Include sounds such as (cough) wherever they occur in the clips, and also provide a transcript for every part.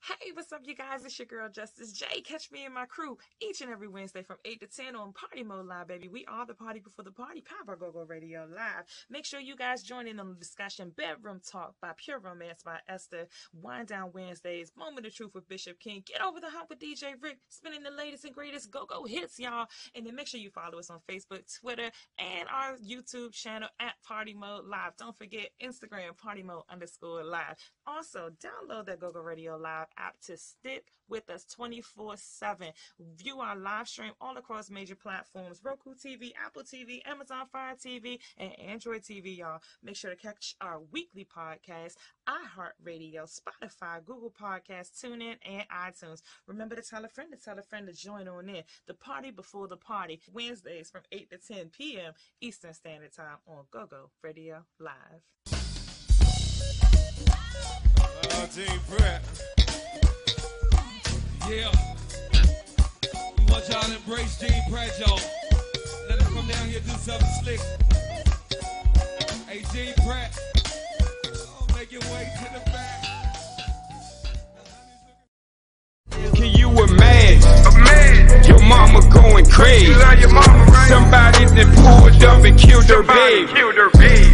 Hey, what's up, you guys? It's your girl Justice J. Catch me and my crew each and every Wednesday from 8 to 10 on Party Mode Live, baby. We are the party before the party, Power Go Go Radio Live. Make sure you guys join in on the discussion. Bedroom Talk by Pure Romance by Esther. Wind Down Wednesdays. Moment of Truth with Bishop King. Get over the hump with DJ Rick. Spinning the latest and greatest go go hits, y'all. And then make sure you follow us on Facebook, Twitter, and our YouTube channel at Party Mode Live. Don't forget Instagram, Party Mode underscore live. Also, download that Go Go Radio Live app to stick with us 24 7. View our live stream all across major platforms Roku TV, Apple TV, Amazon Fire TV, and Android TV, y'all. Make sure to catch our weekly podcast, iHeartRadio, Spotify, Google Podcasts, TuneIn, and iTunes. Remember to tell a friend to tell a friend to join on in. The party before the party, Wednesdays from 8 to 10 p.m. Eastern Standard Time on Go Go Radio Live. Uh, Team Pratt. Yeah. We want y'all to embrace Gene Pratt, y'all. Let him come down here do something slick. Hey, Gene Pratt. Oh, make your way to the back. Can you imagine? Your mama going crazy. Somebody that pulled up and killed her baby.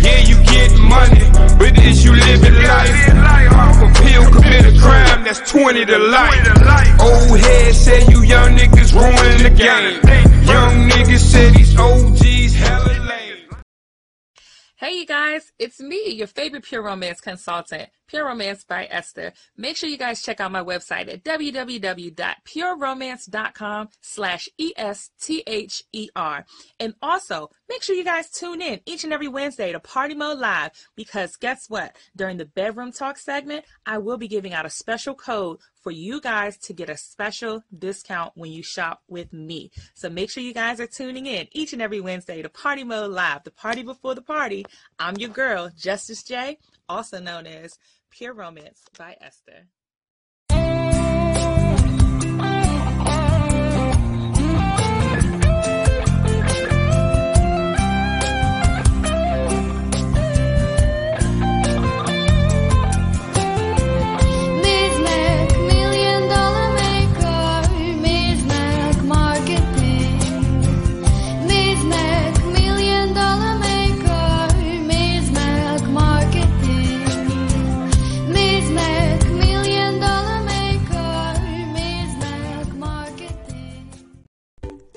Yeah, you get money, but is you living life? Pill, commit a crime, that's 20 to life. Old head say you young niggas ruining the game. Young niggas say these OGs hella lame. Hey, you guys, it's me, your favorite Pure Romance consultant, Pure Romance by Esther. Make sure you guys check out my website at www.pureromance.com slash E-S-T-H-E-R. And also, make sure you guys tune in each and every Wednesday to Party Mode Live because guess what? During the Bedroom Talk segment, I will be giving out a special code for you guys to get a special discount when you shop with me. So make sure you guys are tuning in each and every Wednesday to Party Mode Live, the party before the party. I'm your girl, Justice J, also known as Pure Romance by Esther.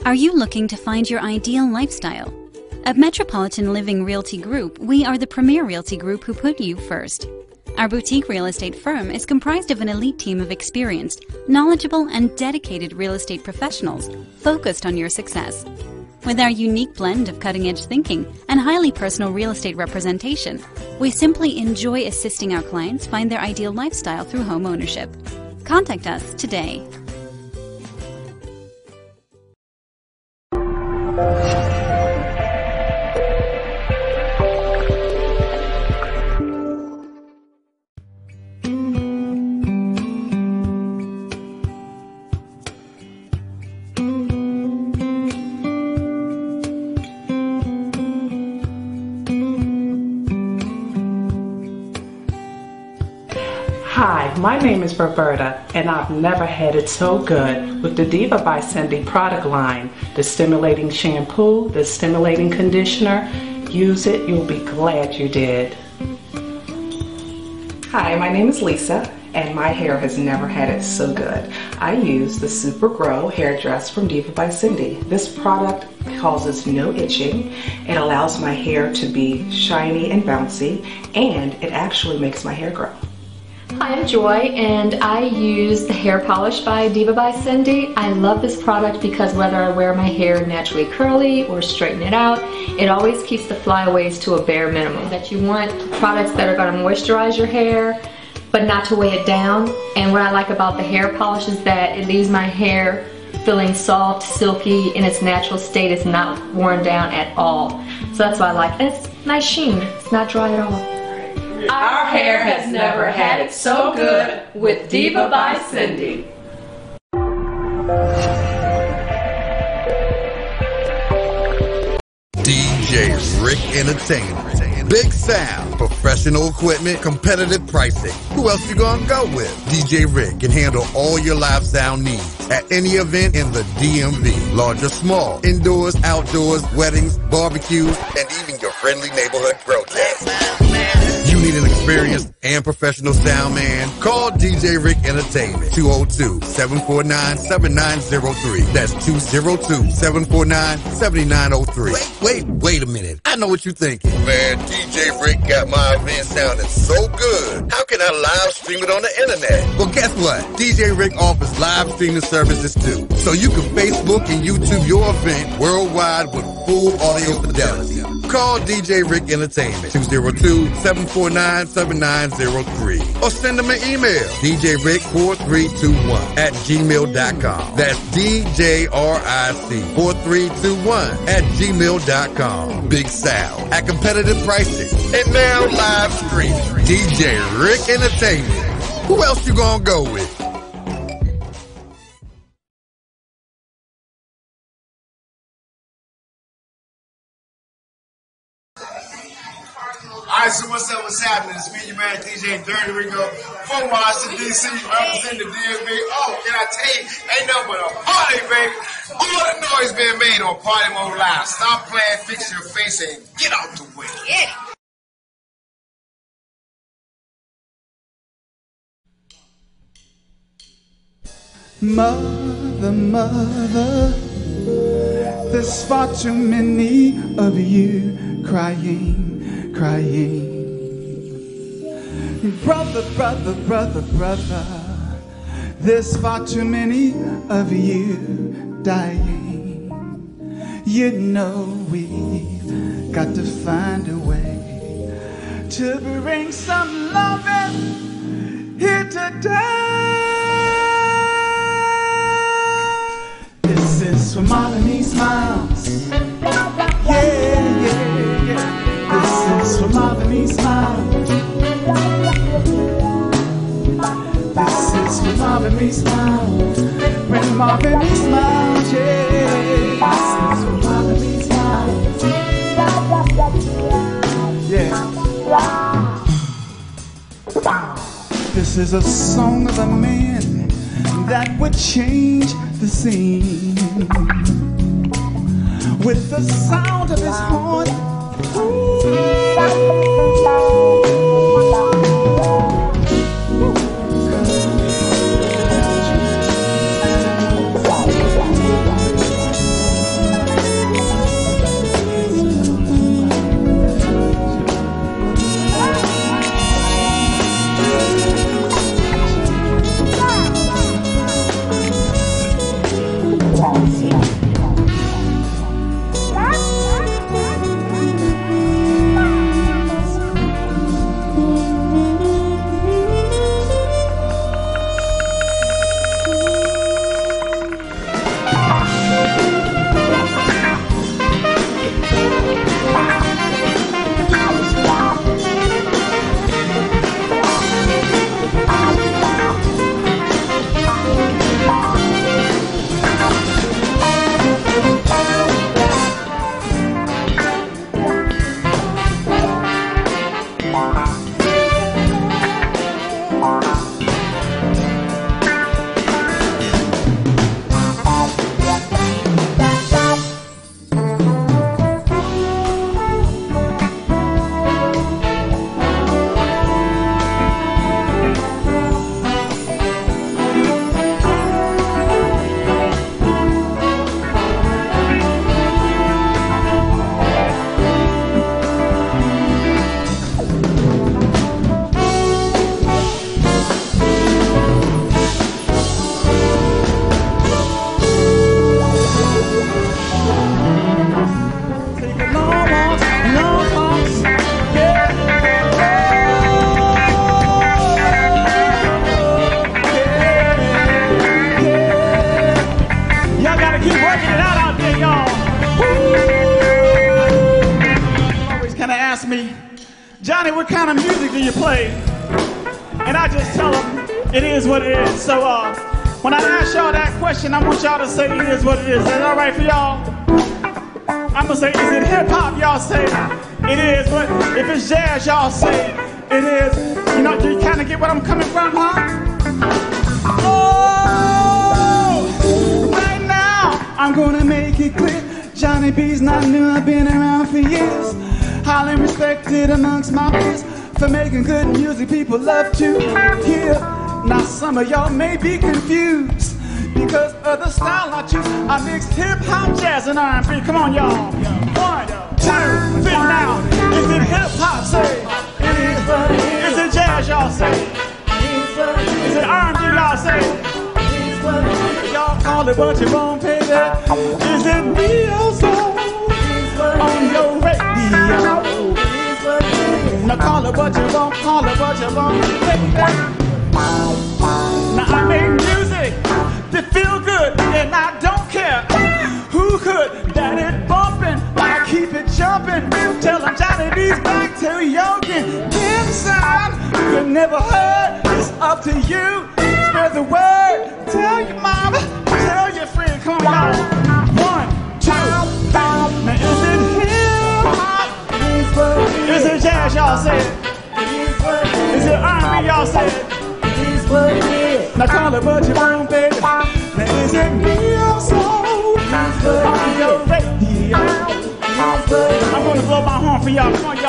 Are you looking to find your ideal lifestyle? At Metropolitan Living Realty Group, we are the premier realty group who put you first. Our boutique real estate firm is comprised of an elite team of experienced, knowledgeable, and dedicated real estate professionals focused on your success. With our unique blend of cutting edge thinking and highly personal real estate representation, we simply enjoy assisting our clients find their ideal lifestyle through home ownership. Contact us today. Hi, Roberta, and I've never had it so good with the Diva by Cindy product line. The stimulating shampoo, the stimulating conditioner. Use it, you'll be glad you did. Hi, my name is Lisa, and my hair has never had it so good. I use the Super Grow hair dress from Diva by Cindy. This product causes no itching. It allows my hair to be shiny and bouncy, and it actually makes my hair grow. Hi, I'm Joy, and I use the hair polish by Diva by Cindy. I love this product because whether I wear my hair naturally curly or straighten it out, it always keeps the flyaways to a bare minimum. That you want products that are going to moisturize your hair, but not to weigh it down. And what I like about the hair polish is that it leaves my hair feeling soft, silky, in its natural state. It's not worn down at all. So that's why I like it. It's nice sheen. It's not dry at all. Our hair has never had it so good with Diva by Cindy. DJ Rick Entertainment. Big sound, professional equipment, competitive pricing. Who else you gonna go with? DJ Rick can handle all your live sound needs at any event in the DMV. Large or small, indoors, outdoors, weddings, barbecues, and even your friendly neighborhood protest. You need an experienced and professional sound man? Call DJ Rick Entertainment 202-749-7903. That's 202-749-7903. Wait, wait, wait a minute. I know what you're thinking. Man, DJ Rick got my event sounding so good. How can I live stream it on the internet? Well, guess what? DJ Rick offers live streaming services too. So you can Facebook and YouTube your event worldwide with full audio fidelity. Call DJ Rick Entertainment 202-749-7903 or send them an email djrick4321 at gmail.com. That's D-J-R-I-C 4321 at gmail.com. Big sound at competitive and now live streaming. DJ Rick Entertainment. Who else you gonna go with? Right, so what's up? What's happening? It's me, your man DJ Dirty Rico from Washington D.C. representing the DMV. Oh, can I tell you, ain't nothing but a party, baby. All the noise being made on Party Mode Live. Stop playing, fix your face, and get out the way. Yeah. Mother, mother, there's far too many of you crying, crying. Brother, brother, brother, brother, there's far too many of you dying. You know we've got to find a way to bring some loving here today. This is for Molly Smiles. Yeah, yeah, yeah. This is for Molly Smiles. This is for Molly Smiles. When Molly Smiles, yeah. This is for Molly Smiles. Yeah. This is a song of a man that would change the scene with the sound of his horn. 回 on, y'all. One, two, three. Now, is it hip hop? Say. Is it jazz? Y'all say Is it R&B? Y'all say Y'all call it what you want, baby. Is it real soul on your radio? Now call it what you want, call it what you want, baby. My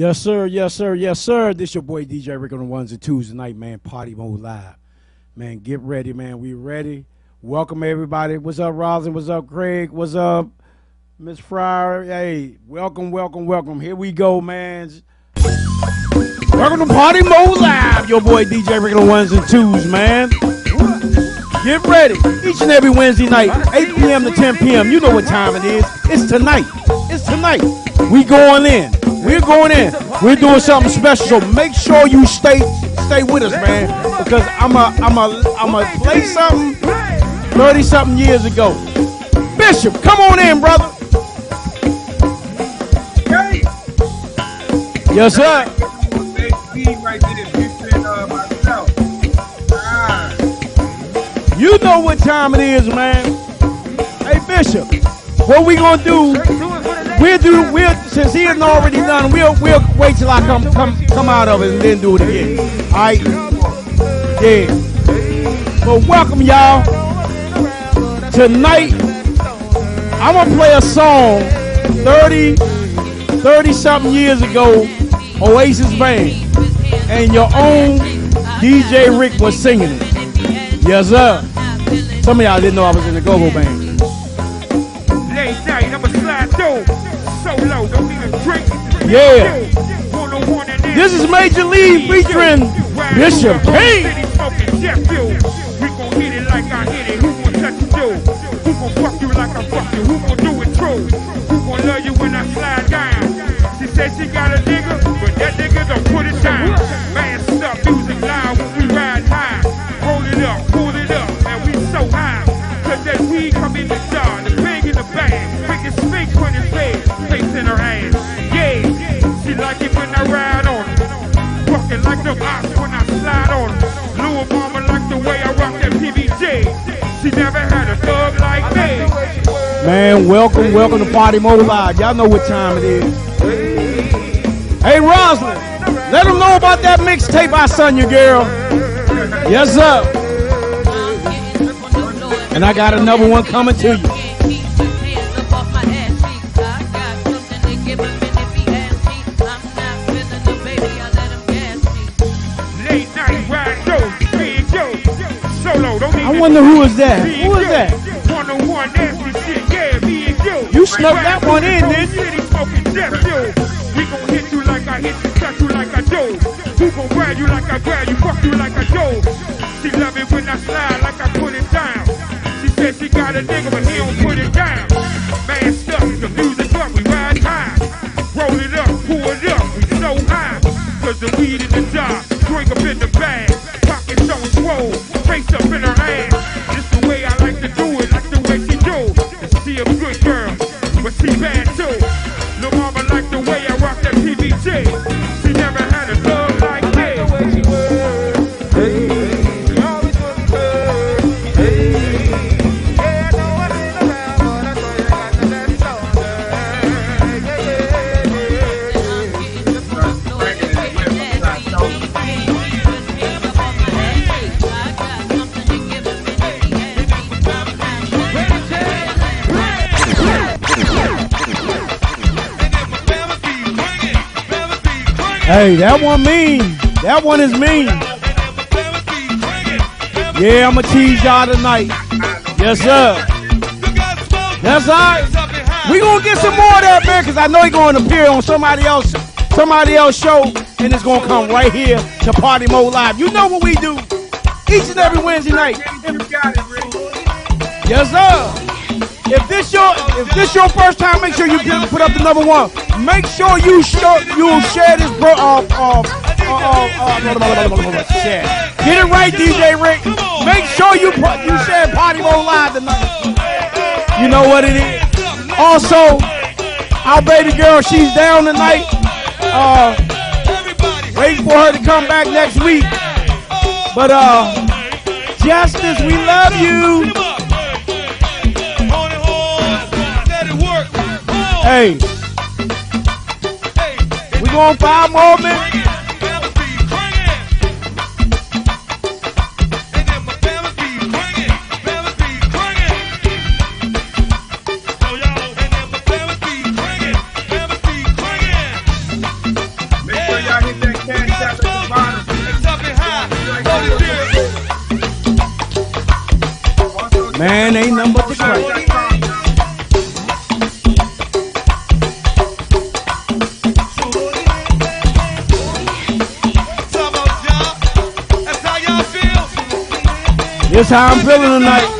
Yes, sir. Yes, sir. Yes, sir. This your boy DJ Rick on the ones and twos tonight, man. Party mode live, man. Get ready, man. We ready. Welcome everybody. What's up, Rosin? What's up, Craig? What's up, Miss Fryer? Hey, welcome, welcome, welcome. Here we go, man. Welcome to Party Mode Live. Your boy DJ the ones and twos, man. Get ready. Each and every Wednesday night, 8 p.m. to 10 p.m. You know what time it is. It's tonight. It's tonight. We going in. We're going in. We're doing something special. So make sure you stay stay with us, man. Because I'm a I'm a I'm a play something 30 something years ago. Bishop, come on in, brother. Yes, sir. You know what time it is, man. Hey, Bishop, what we gonna do? We'll do. We'll since he had already done. We'll we'll wait till I come come come out of it and then do it again. All right? Yeah. But welcome y'all. Tonight, I'm gonna play a song 30, 30 something years ago, Oasis Band, and your own DJ Rick was singing it. Yes, sir. Some of y'all didn't know I was in the Go-Go Band. Yeah. This is Major League featuring Bishop King. Man, welcome, welcome to Party Mode Live. Y'all know what time it is. Hey, Roslyn, let them know about that mixtape I sung you, girl. Yes, sir. And I got another one coming to you. Late night ride big shows. Solo, don't need I wonder who is that? Big Who is Joe. that? Snuck that one in, didn't you? City smoking Jeff Joe. We gon' hit you like I hit you, touch you like I do. Who gon' grab you like I grab you, fuck you like I do. She love it when I slide like I put it down. She said she got a nigga, but he don't put it down. Hey, that one mean. That one is mean. Yeah, I'ma tease y'all tonight. Yes, sir. That's right. We gonna get some more of that, man, because I know he gonna appear on somebody else, somebody else show, and it's gonna come right here to Party Mode Live. You know what we do each and every Wednesday night. Yes, sir. If this your if this your first time, make sure you put up the number one. Make sure you show you share this bro. Uh, uh, uh, uh, uh, blah, blah, blah, share. Get it right, DJ Rick. Make sure you you share Party Mode Live tonight. You know what it is. Also, our baby girl, she's down tonight. Uh, waiting for her to come back next week. But uh, Justice, we love you. Hey, we going five more This how I'm feeling tonight.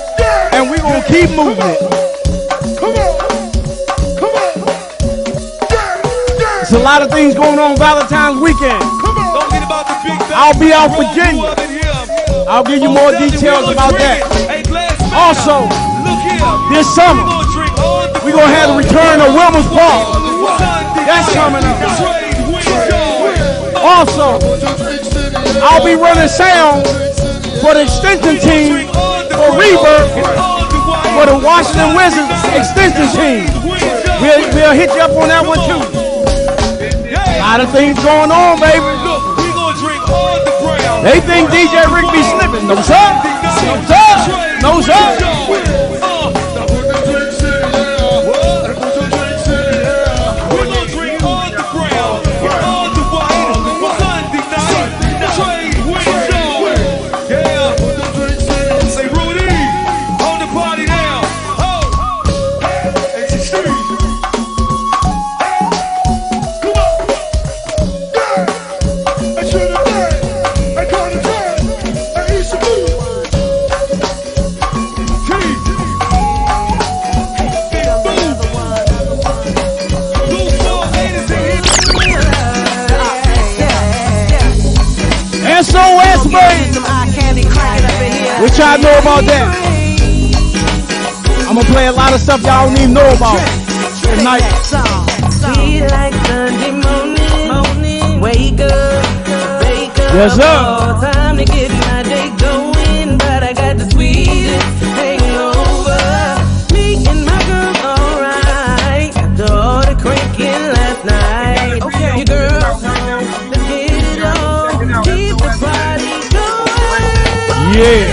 gonna keep moving. It. There's a lot of things going on Valentine's weekend. I'll be out Virginia. I'll give you more details about that. Also, this summer, We're gonna have the return of Wilmer's Park. That's coming up. Also, I'll be running sound for the extension team for Rebirth for the Washington Wizards extension team. We'll, we'll hit you up on that one too. A lot of things going on, baby. They think DJ Rick be slipping. No sir. No sir. No sir. Y'all know about that? I'm gonna play a lot of stuff y'all don't even know about tonight. Yes, sir. Time to get my day going, but I got the sweetest hangover. Me and my girl, alright. Cranking last night, okay. your home. Let's get it on, keep the party going. Yeah.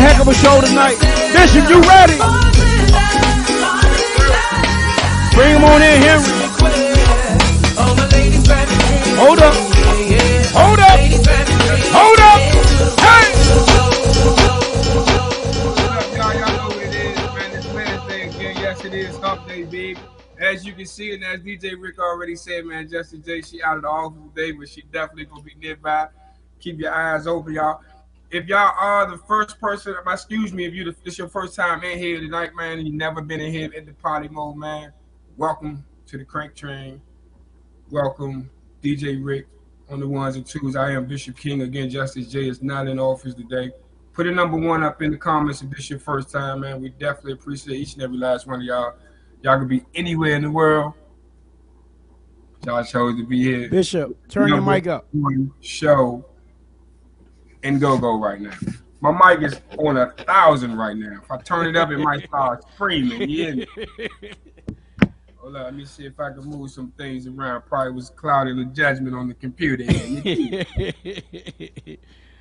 A heck of a show tonight. Bishop, you ready? Bring him on in, Henry. Hold up. Hold up. Hold up. Hey. As you can see, and as DJ Rick already said, man, Justice J, she out of the office today, but she definitely gonna be nearby. Keep your eyes open, y'all. If y'all are the first person, um, excuse me, if you this your first time in here tonight, man, and you never been in here in the party mode, man, welcome to the Crank Train. Welcome, DJ Rick on the ones and twos. I am Bishop King again. Justice J is not in office today. Put a number one up in the comments if this your first time, man. We definitely appreciate each and every last one of y'all. Y'all could be anywhere in the world. Y'all chose to be here. Bishop, turn your mic up. Show and go go right now. My mic is on a thousand right now. If I turn it up, it might start screaming. Me? Hold on, let me see if I can move some things around. Probably was clouding the judgment on the computer. (laughs)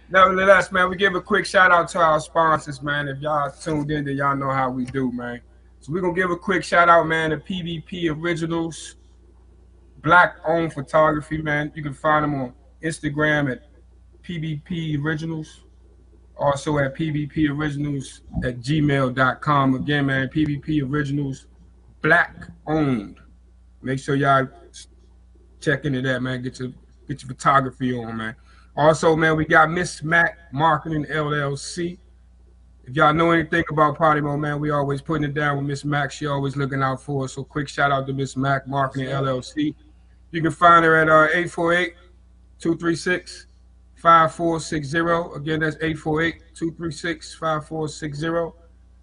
Nevertheless, man, we give a quick shout out to our sponsors, man. If y'all tuned in, then y'all know how we do, man. So we're gonna give a quick shout out, man, to PBP Originals, Black Owned Photography, man. You can find them on Instagram at PBP Originals. Also at PBP Originals at gmail.com. Again, man, PBP Originals, black owned. Make sure y'all check into that, man. Get your get your photography on, man. Also, man, we got Miss Mac Marketing LLC. If y'all know anything about Party Mode, man, we always putting it down with Miss Mac. She always looking out for us. So quick shout out to Miss Mac Marketing LLC. You can find her at uh, 848 236 5460. Again, that's 848-236-5460.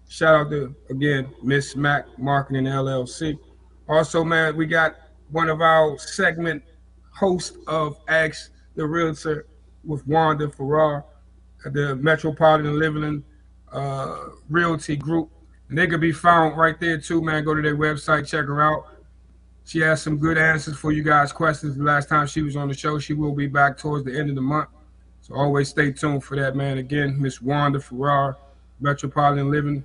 Shout out to, again, Miss Mac Marketing LLC. Also, man, we got one of our segment hosts of Ask the Realtor with Wanda Farrar, the Metropolitan Living uh, Realty Group. And they could be found right there too, man. Go to their website, check her out. She has some good answers for you guys' questions. The last time she was on the show, she will be back towards the end of the month. So always stay tuned for that, man. Again, Miss Wanda Farrar, Metropolitan Living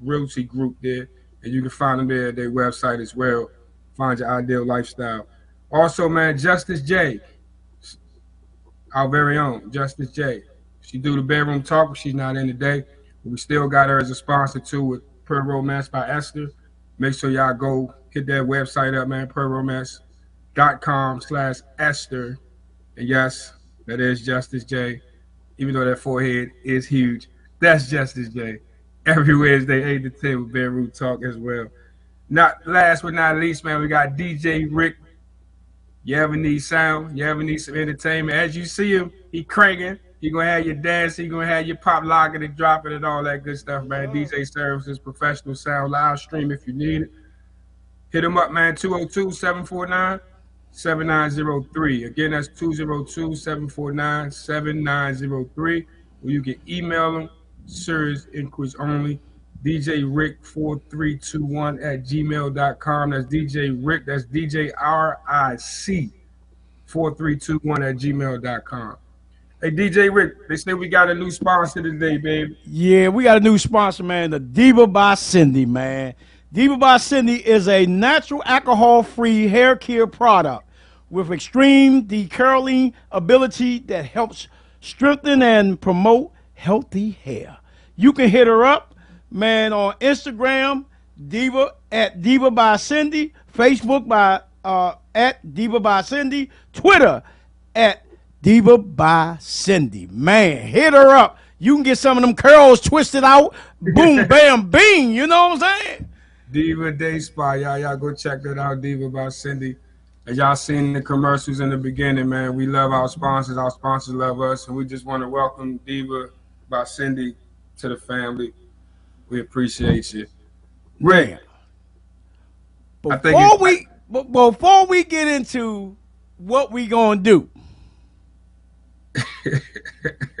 Realty Group there. And you can find them there at their website as well. Find your ideal lifestyle. Also, man, Justice J, our very own Justice J. She do the bedroom talk, but she's not in today. We still got her as a sponsor too with Pure Romance by Esther. Make sure y'all go hit that website up, man, pureromance.com slash Esther. And yes, that is Justice J. Even though that forehead is huge, that's Justice J. Every Wednesday, 8 to 10 with Bedroom Talk as well. Not last but not least, man, we got DJ Rick You ever need sound? You ever need some entertainment? As you see him, he cranking. He gonna have your dance. He gonna have your pop locking and dropping and all that good stuff, man. DJ Services, professional sound, live stream if you need it. Hit him up, man. Oh 202-749-7903. Again, that's 202-749-7903. Or you can email him, serious inquiries only. DJ Rick 4321 at gmail.com. That's DJ Rick. That's DJ R I C 4321 at gmail.com. Hey, DJ Rick, they say we got a new sponsor today, baby. Yeah, we got a new sponsor, man. The Diva by Cindy, man. Diva by Cindy is a natural alcohol-free hair care product with extreme decurling ability that helps strengthen and promote healthy hair. You can hit her up, man, on Instagram, Diva at Diva by Cindy, Facebook by uh, at Diva by Cindy, Twitter at Diva by Cindy. Man, hit her up. You can get some of them curls twisted out. Boom, (laughs) bam, bing. You know what I'm saying? Diva Day Spa. Y'all, y'all go check that out, Diva by Cindy. As y'all seen the commercials in the beginning, man, we love our sponsors. Our sponsors love us, and we just want to welcome Diva by Cindy to the family. We appreciate you. Think Before we before we get into what we gonna do, (laughs)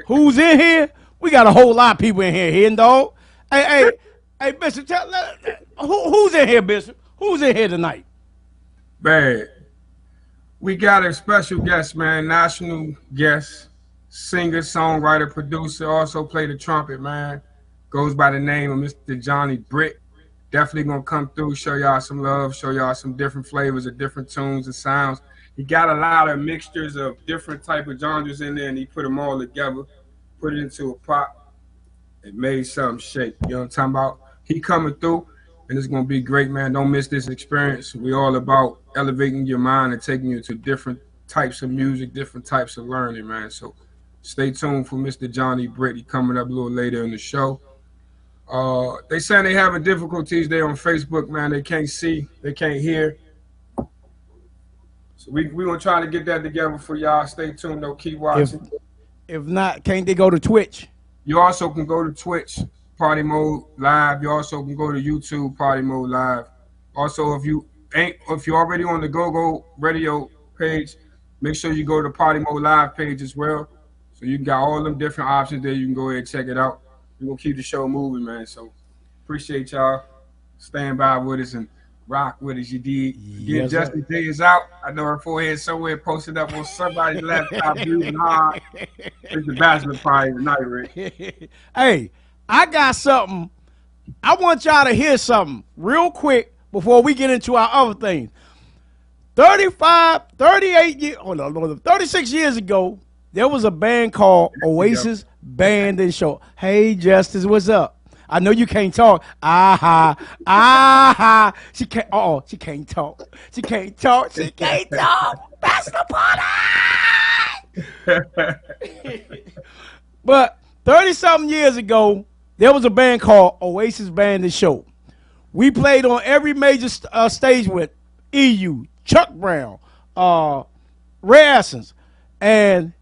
who's in here? We got a whole lot of people in here, here dog. Hey, hey, hey, Bishop, tell, who, who's in here, Bishop? Who's in here tonight? Bad. We got a special guest, man, national guest, singer, songwriter, producer, also play the trumpet, man. Goes by the name of Mr. Johnny Britt. Definitely gonna come through, show y'all some love, show y'all some different flavors of different tunes and sounds. He got a lot of mixtures of different type of genres in there, and he put them all together, put it into a pot, and made something shake. You know what I'm talking about? He coming through, and it's gonna be great, man. Don't miss this experience. We all about elevating your mind and taking you to different types of music, different types of learning, man. So stay tuned for Mr. Johnny. He coming up a little later in the show. Uh, they saying they having difficulties there on Facebook, man. They can't see, they can't hear. So we we gonna try to get that together for y'all. Stay tuned though. Keep If, watching. if not, can't they go to Twitch? You also can go to Twitch, Party Mode Live. You also can go to YouTube, Party Mode Live. Also, if you ain't, if you're already on the Go Go Radio page, make sure you go to Party Mode Live page as well. So you got all them different options there. You can go ahead and check it out. We're gonna keep the show moving, man. So appreciate y'all Stand by with us and rock with us. You did. Again, Yes, Justin Day is out. I know her forehead somewhere posted up on somebody's laptop. (laughs) It's the bachelor party tonight, Rick. (laughs) hey, I got something. I want y'all to hear something real quick before we get into our other things. 35, 38 years, oh no, no, 36 years ago, there was a band called (laughs) Oasis Band and Show. Hey, Justice, what's up? I know you can't talk. Aha, aha. She can't. Oh, she can't talk. She can't talk. She can't talk. That's the party. (laughs) But 30 something years ago, there was a band called Oasis Band and Show. We played on every major st- uh, stage with EU, Chuck Brown, uh, Rare Essence, and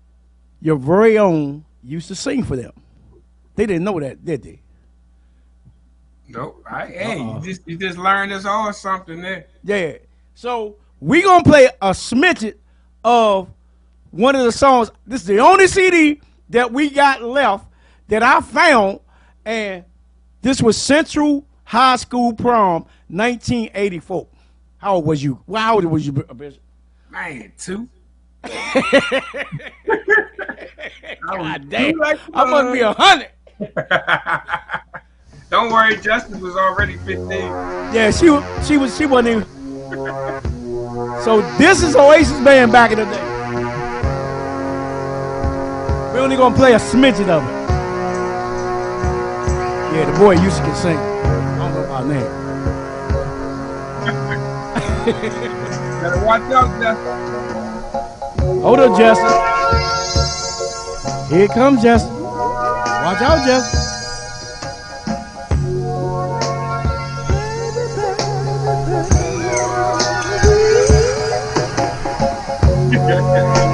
your very own used to sing for them. They didn't know that, did they? Nope. I, hey, Uh-uh. you just you just learned us all something there. Yeah. So we gonna play a smidget of one of the songs. This is the only CD that we got left that I found, and this was Central High School Prom, 1984. How old was you? Well, how old was you, uh, Bishop? Man, two. (laughs) God damn. I must be a hundred. (laughs) Don't worry, Justin was already 15. Yeah, she she was she wasn't even. (laughs) So this is Oasis band back in the day. We're only gonna play a smidgen of it. Yeah, the boy used to can sing. I don't know about name. Better watch out, Justin. Hold up, Justin. Here comes Justin. Watch out, Justin. That (laughs)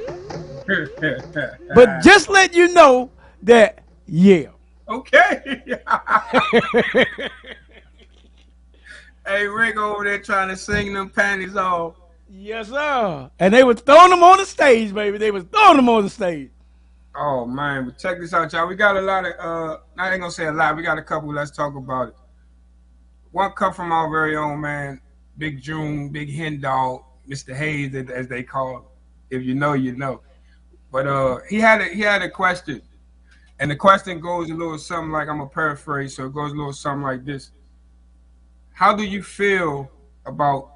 But (laughs) just let you know that, yeah. Okay. (laughs) hey, Rick over there trying to sing them panties off. Yes, sir. And they was throwing them on the stage, baby. They was throwing them on the stage. Oh man, but check this out, y'all. We got a lot of uh I ain't gonna say a lot, we got a couple, let's talk about it. One come from our very own man, Big June, Big Hen Dog, Mr. Hayes, as they call him. If you know, you know. But uh he had a he had a question. And the question goes a little something like I'm gonna paraphrase, so it goes a little something like this. How do you feel about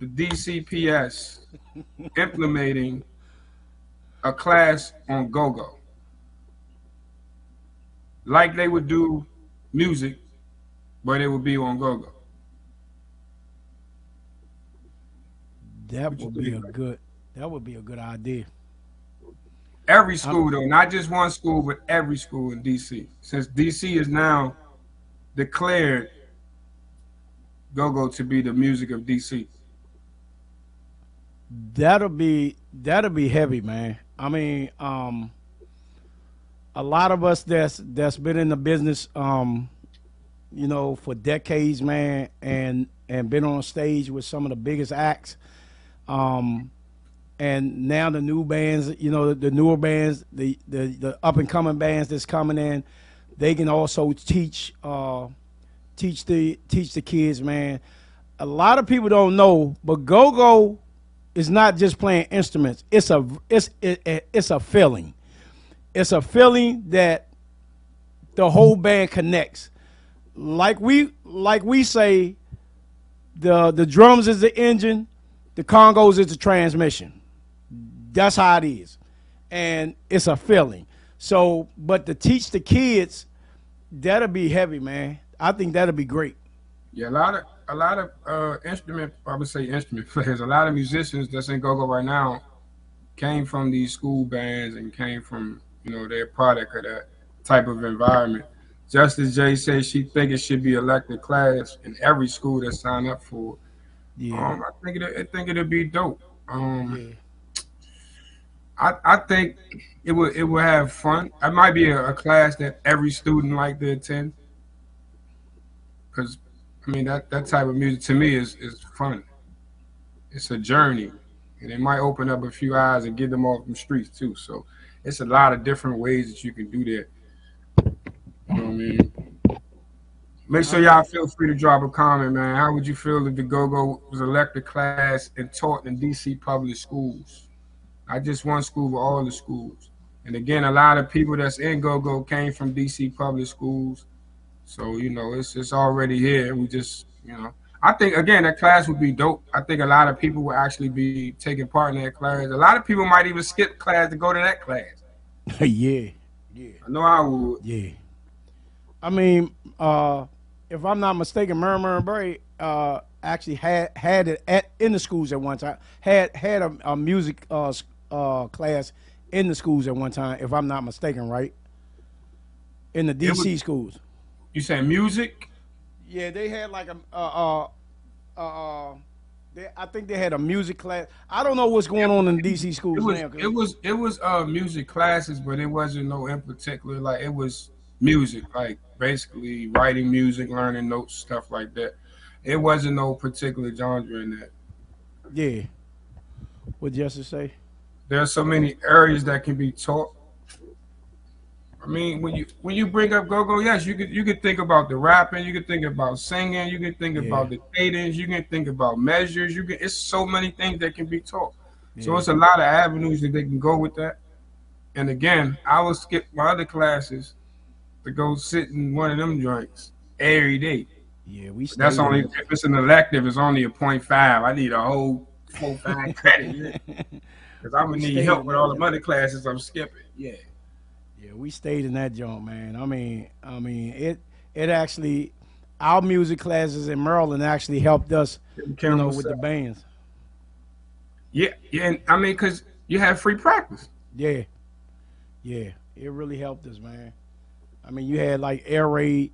the DCPS (laughs) implementing a class on go-go? Like they would do music, but it would be on go-go. That would be a good that would be a good idea. Every school though, not just one school, but every school in DC. Since DC is now declared go-go to be the music of DC. That'll be that'll be heavy, man. I mean, um, a lot of us that's that's been in the business, um, you know, for decades, man, and and been on stage with some of the biggest acts, um, and now the new bands, you know, the, the newer bands, the the, the up and coming bands that's coming in, they can also teach uh, teach the teach the kids, man. A lot of people don't know, but go go is not just playing instruments. It's a it's it, it- it's a feeling. It's a feeling that the whole band connects. Like we like we say, the the drums is the engine, the congas is the transmission. That's how it is, and it's a feeling. So, but to teach the kids, that'll be heavy, man. I think that'll be great. Yeah, a lot of a lot of uh, instrument, I would say instrument (laughs) players, a lot of musicians that's in go-go right now came from these school bands and came from you know their product of that type of environment. Just as Jay said, she think it should be elected class in every school that sign up for. it. Yeah. Um, I think it, I think it'll be dope. Um, I I think it would it would have fun. It might be a, a class that every student like to attend. Cause I mean that that type of music to me is is fun. It's a journey, and it might open up a few eyes and get them off the streets too. So it's a lot of different ways that you can do that. You know what I mean? Make sure y'all feel free to drop a comment, man. How would you feel if the go-go was elected class and taught in DC public schools? Not just want school, but all the schools. And again, a lot of people that's in go-go came from DC public schools. So, you know, it's it's already here. We just, you know, I think again that class would be dope. I think a lot of people would actually be taking part in that class. A lot of people might even skip class to go to that class. (laughs) yeah. Yeah. I know I would. Yeah. I mean, uh, if I'm not mistaken, Murmur and Bray uh, actually had had it at in the schools at one time. Had had a, a music uh, s- uh, class in the schools at one time, if I'm not mistaken, right? In the It was- DC schools. You saying music? Yeah, they had like a uh, uh, uh, they, I think they had a music class. I don't know what's going on in DC schools It was now. it was it was uh music classes, but it wasn't no in particular. Like it was music, like basically writing music, learning notes, stuff like that. It wasn't no particular genre in that. yeah. What Justice say? There are so many areas that can be taught. I mean, when you when you bring up go-go, yes, you could you could think about the rapping, you could think about singing, you could think about the cadence, you can think about measures. You can it's so many things that can be taught. So it's a lot of avenues that they can go with that. And again, I will skip my other classes to go sit in one of them joints every day. Yeah, we. That's only if it's an elective. It's only a point five. I need a whole full five (laughs) credit because I'm gonna need help with all the money classes I'm skipping. Yeah. Yeah, we stayed in that joint, man. I mean, I mean, it it actually our music classes in Maryland actually helped us, you know, with the bands. Yeah, yeah. And, I mean, because you have free practice. Yeah, yeah, it really helped us, man. I mean, you had like Air Raid,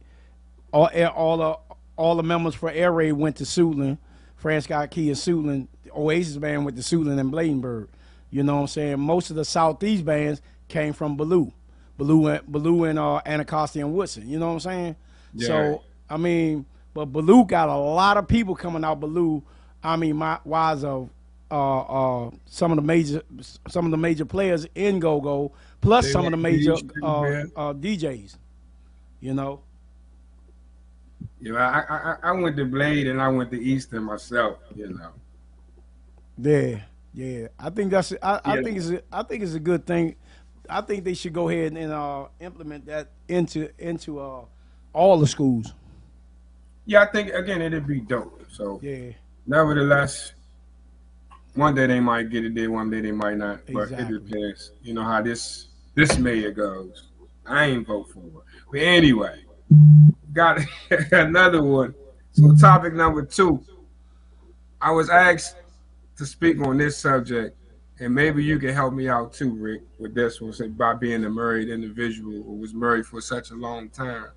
all air, all the all the members for Air Raid went to Suitland. Fran Scott Key and Suitland. Oasis band went to Suitland and Bladenburg. You know what I'm saying? Most of the Southeast bands came from Ballou, Ballou and Ballou and uh, Anacostia and Woodson. You know what I'm saying? Yeah. So I mean, but Ballou got a lot of people coming out Ballou. I mean, my wise of uh, uh, some of the major some of the major players in Go Go, plus They some of the major DJs, uh, uh, DJs. You know, You know, I, I I went to Blade and I went to Eastern myself. You know. yeah, yeah. I think that's I, I Yeah. think it's a, I think it's a good thing. I think they should go ahead and uh, implement that into into uh, all the schools. Yeah, I think again it'd be dope. So Yeah. nevertheless, one day they might get it there, one day they might not. But Exactly. it depends. You know how this this mayor goes. I ain't vote for it. But anyway, got (laughs) another one. So topic number two. I was asked to speak on this subject, and maybe you can help me out too, Rick, with this one, by being a married individual who was married for such a long time.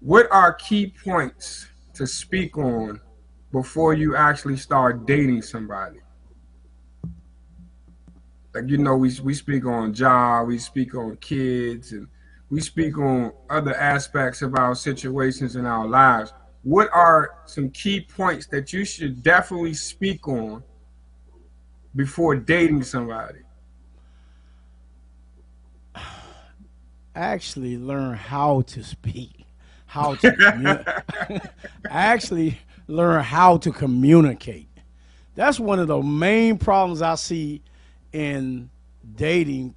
What are key points to speak on before you actually start dating somebody? Like you know, we we speak on job, we speak on kids, and we speak on other aspects of our situations in our lives. What are some key points that you should definitely speak on before dating somebody? (sighs) actually learn how to speak, how to (laughs) actually learn how to communicate. That's one of the main problems I see in dating.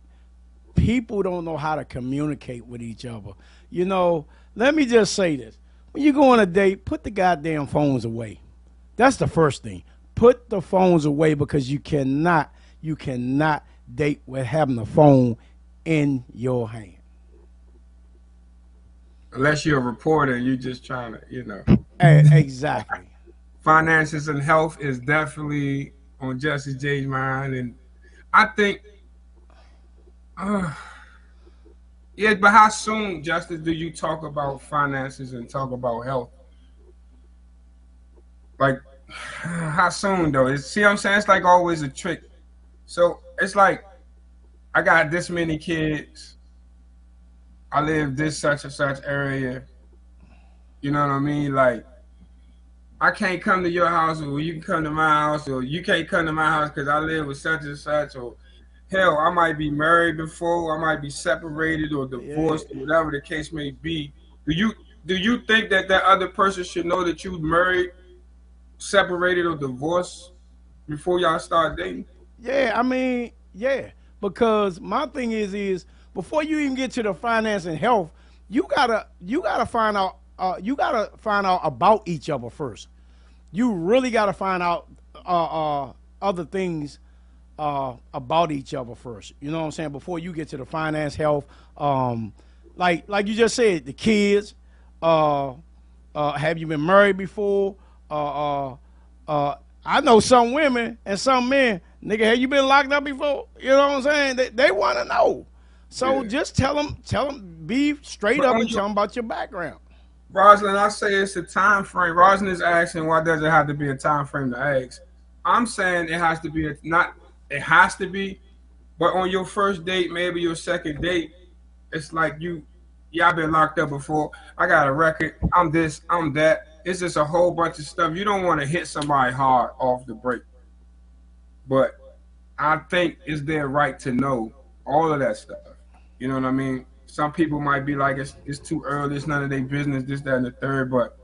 People don't know how to communicate with each other. You know, let me just say this. When you go on a date, put the goddamn phones away. That's the first thing. Put the phones away because you cannot you cannot date with having the phone in your hand. Unless you're a reporter and you're just trying to, you know. (laughs) Eh, exactly. finances and health is definitely on Justice J's mind, and I think, uh, yeah. But how soon, Justice, do you talk about finances and talk about health? Like, (sighs) how soon though? It's, see what I'm saying? It's like always a trick. So it's like, I got this many kids. I live this such and such area. You know what I mean? Like, I can't come to your house, or you can come to my house, or you can't come to my house because I live with such and such, or hell, I might be married before, I might be separated or divorced, or whatever the case may be. Do you do you think that that other person should know that you married, separated, or divorced before y'all start dating? Yeah, I mean, yeah. Because my thing is, is before you even get to the finance and health, you gotta you gotta find out uh, you gotta find out about each other first. You really gotta find out uh, uh, other things uh, about each other first. You know what I'm saying? Before you get to the finance, health, um, like like you just said, the kids. Uh, uh, have you been married before? Uh, uh, uh, I know some women and some men, nigga, have you been locked up before? You know what I'm saying? They, they want to know. So just tell them, tell them, be straight But up on and tell them about your background. Roslyn, I say it's a time frame. Roslyn is asking why does it have to be a time frame to ask? I'm saying it has to be a, not it has to be, but on your first date, maybe your second date, it's like you yeah, I've been locked up before. I got a record. I'm this, I'm that. It's just a whole bunch of stuff. You don't want to hit somebody hard off the break. But I think it's their right to know all of that stuff. You know what I mean? Some people might be like, it's, it's too early, it's none of their business, this, that, and the third. But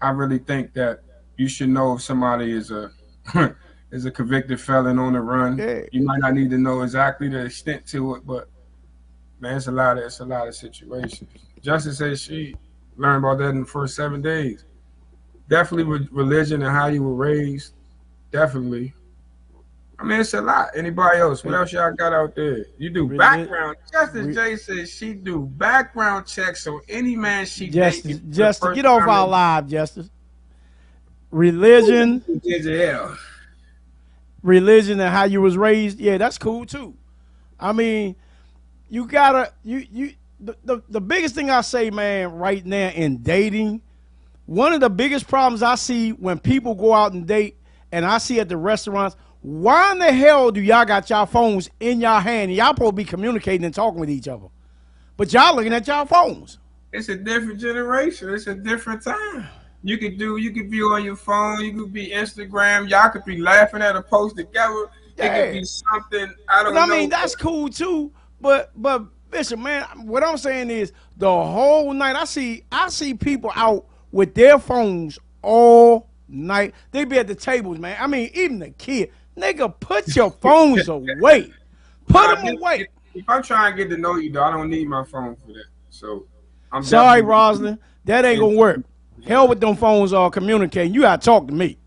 I really think that you should know if somebody is a (laughs) is a convicted felon on the run. You might not need to know exactly the extent to it, but man, it's a lot of it's a lot of situations. Justice says she learned about that in the first seven days. Definitely re- religion and how you were raised. Definitely. I mean, it's a lot. Anybody else? What else y'all got out there? You do background. Justice Re- J says she do background checks on any man she Justice, Justice, get off our live, Justice. Religion, Yeah. Religion, and how you was raised. Yeah, that's cool too. I mean, you gotta you you the, the the biggest thing I say, man, right now in dating, one of the biggest problems I see when people go out and date, and I see at the restaurants. Why in the hell do y'all got y'all phones in y'all hand? Y'all to be communicating and talking with each other, but y'all looking at y'all phones. It's a different generation. It's a different time. You could do. You could be on your phone. You could be Instagram. Y'all could be laughing at a post together. It could be something. I don't But I know. mean, that's cool too. But but listen, man, what I'm saying is the whole night I see I see people out with their phones all night. They be at the tables, man. I mean, even the kid, nigga, put your (laughs) phones away. Put them away. If I'm trying to get to know you, though, I don't need my phone for that. So I'm Sorry, Roslyn, that ain't gonna work. Hell with them phones all communicating. You gotta talk to me.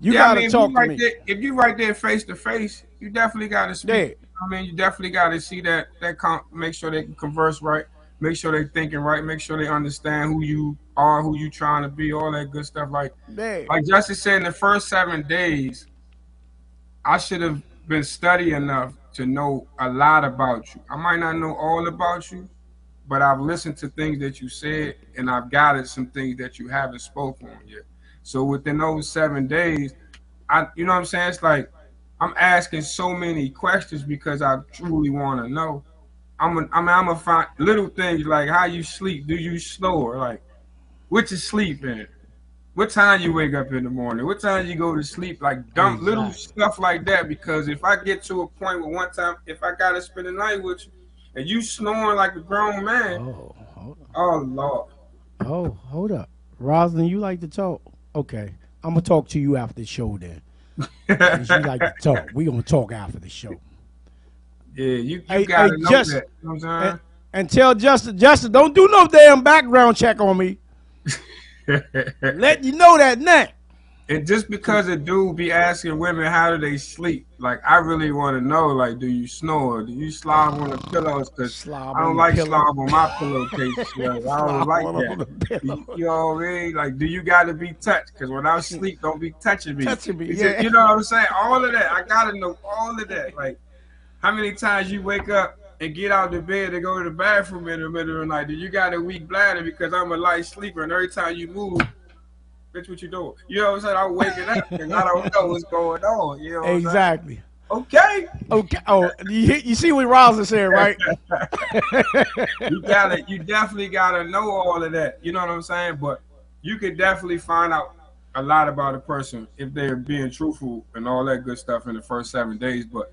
You Yeah, gotta mean, talk you to right me. There, if you right there face to face, you definitely got to speak. Yeah. I mean, you definitely got to see that that con- make sure they can converse right, make sure they thinking right, make sure they understand who you are, who you trying to be, all that good stuff. Like Yeah. like Justice said, in the first seven days, I should have been study enough to know a lot about you. I might not know all about you, but I've listened to things that you said, and I've gathered some things that you haven't spoken on yet. So within those seven days, I, you know what I'm saying? It's like I'm asking so many questions because I truly want to know. I'm, a, I mean, I'm gonna find little things like how you sleep. Do you snore? Like, what you sleep in? What time you wake up in the morning? What time you go to sleep? Like dumb little stuff like that. Because if I get to a point where one time, if I gotta spend the night with you, and you snoring like a grown man, oh, oh lord, Oh, hold up. Roslyn, you like to talk? Okay. I'm gonna talk to you after the show then. you like to talk. We gonna talk after the show. yeah, you, you Hey, gotta hey, know that. You know what I'm? And, and tell Justin, Justin, don't do no damn background check on me. (laughs) Let you know that now. And just because a dude be asking women how do they sleep, like I really want to know, like, do you snore? Do you slob on the pillows? Because I don't like pillow. slob on my pillowcase. (laughs) like, I don't like that. You, you know what I mean? Like, do you got to be touched? Because when I sleep, don't be touching me. Touching me, yeah. You know what I'm saying? All of that. I gotta know all of that. Like, how many times you wake up and get out the bed and go to the bathroom in the middle of the night? Do you got a weak bladder? Because I'm a light sleeper, and every time you move. Bitch, what you doing? You know what I'm saying? I'm waking up and I don't know what's going on. You know? Exactly. Okay. Okay. Oh, you, you see what Roslyn said, right? (laughs) you gotta, you definitely gotta know all of that. You know what I'm saying? But you could definitely find out a lot about a person if they're being truthful and all that good stuff in the first seven days. But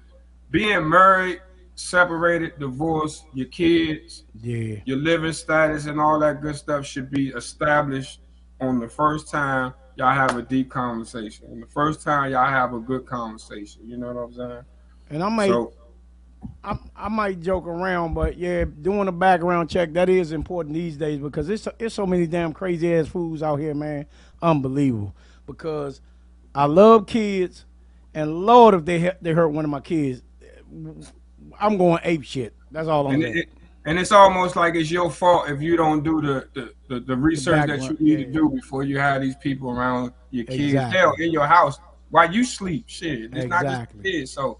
being married, separated, divorced, your kids, Yeah. your living status, and all that good stuff should be established on the first time y'all have a deep conversation. On the first time y'all have a good conversation. You know what I'm saying? And I might, So- I, I might joke around, but yeah, doing a background check that is important these days because it's it's so many damn crazy ass fools out here, man. Unbelievable. Because I love kids, and Lord, if they hurt- they hurt one of my kids, I'm going ape shit. That's all I'm and, it, and it's almost like it's your fault if you don't do the the, the, the research that you need to do before you have these people around your kids. Exactly. Hell, in your house while you sleep. Shit, it's not just kids. So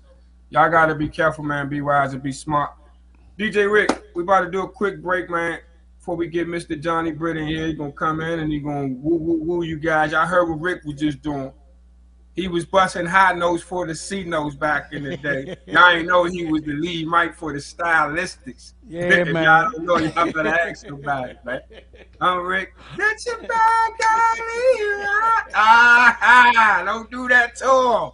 y'all gotta be careful, man. Be wise and be smart. DJ Rick, we about to do a quick break, man. Before we get Mr. Johnny Britt in here, he gonna come in and he gonna woo woo woo you guys. I heard what Rick was just doing. He was busting high notes for the C notes back in the day. y'all ain't know he was the lead mic for the stylistics. (laughs) Yeah, if man. Y'all don't know, y'all better ask about it, man. I'm Rick. Get your back on me, right? Ah, ah, don't do that to him.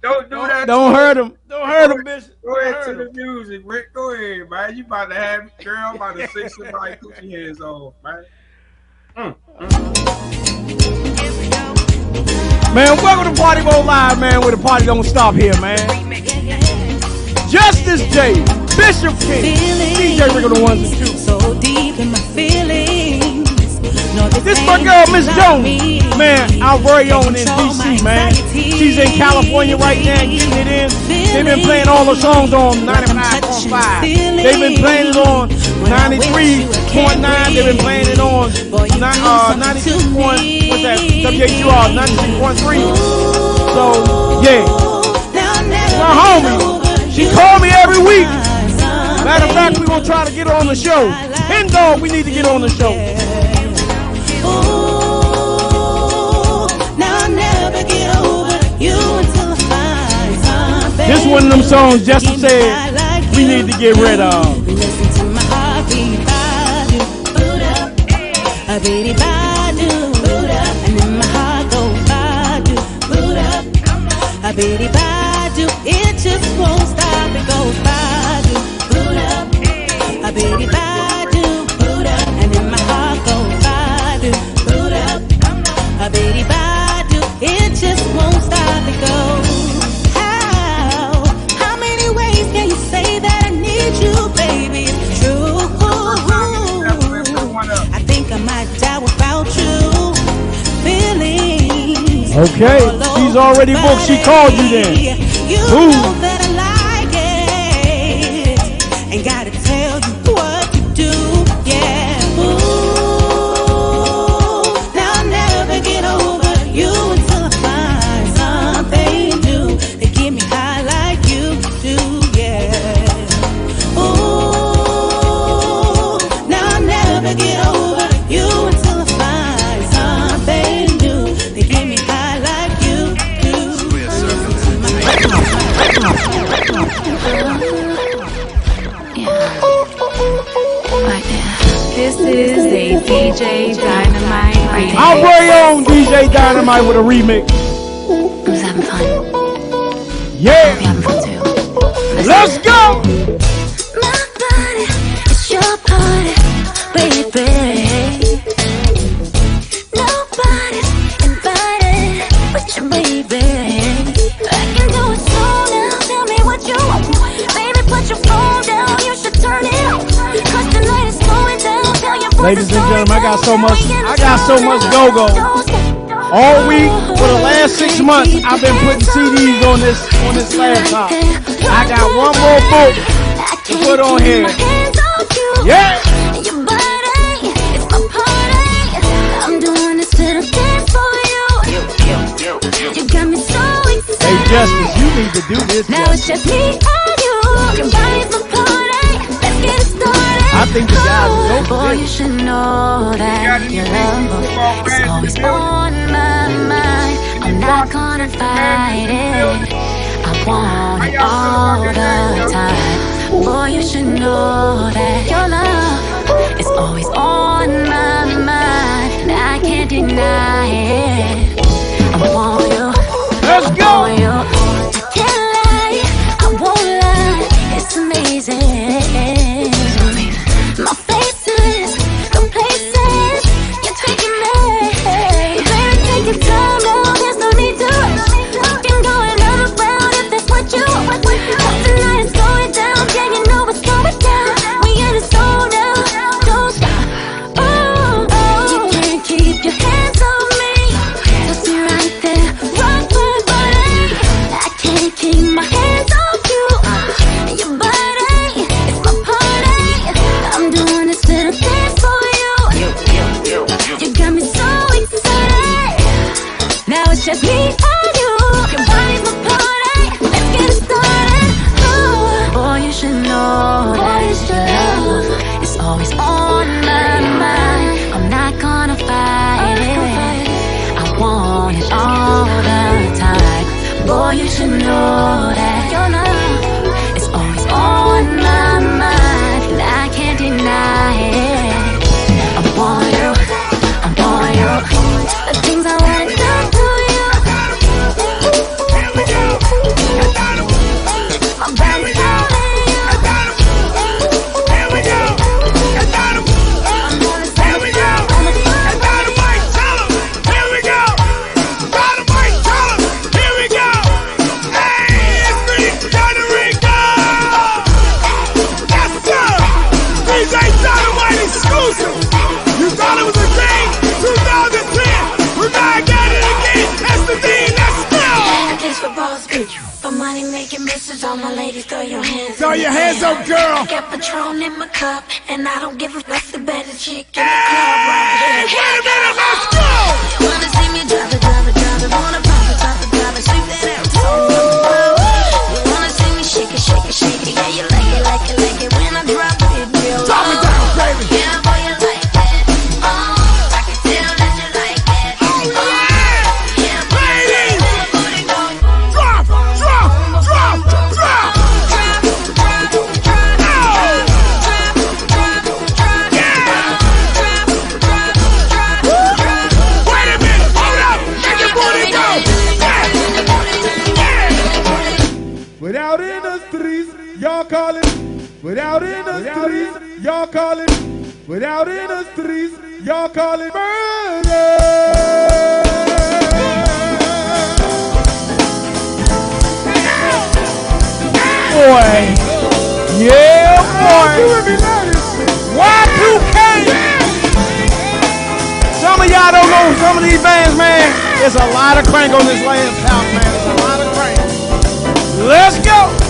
Don't do that. Don't to hurt him. Don't hurt him, bitch. Go ahead Don't to hurt the music, Rick. Go ahead, man. You about to have me, girl. I'm about to sing somebody (laughs) coochie hands off, man. Mm, Man, welcome to Party Mode Live, man, where the party don't stop here, man. Justice J, Bishop King, DJ Rick on the ones and twos. So deep in my feelings, this is my girl, Miss Jones. Man, our very own in DC, man. She's in California right now, getting it in. They've been playing all the songs on 95.5. They've been playing it on 93.9. They've been playing it on uh, 92. Point, what's that? WHUR 93.3. So, yeah. My homie, she called me every week. Matter of fact, we're gonna try to get her on the show. Hen dog, we need to get on the show. This one of them songs Justin said we need to get rid of. Okay, she's already booked. She called you then. You Dynamite with a remix. Who's having fun? Yeah. having fun too. Let's go. It's your party, baby. Nobody's invited but you, baby. I can do it so now. Tell me what you want. Baby, put your phone down. You should turn it off. 'Cause tonight is going down. Ladies and gentlemen, I got so much, I got so much go-go. All week for the last six months, I've been putting CDs on this on this laptop. I got one more book to put on here. Yeah. Hey Justice, you need to do this. Now it's just me and you. I think the guys go for Boy, you should know that your love is always on my mind. I'm not gonna fight it. I want it all the time. Boy, you should know that your love is always on my mind. I can't deny it. I want you. Let's go. call it without industries, y'all call it murder. boy. Yeah, boy. Y2K. Some of y'all don't know some of these bands, man. It's a lot of crank on this last house, man. It's a lot of crank. Let's go.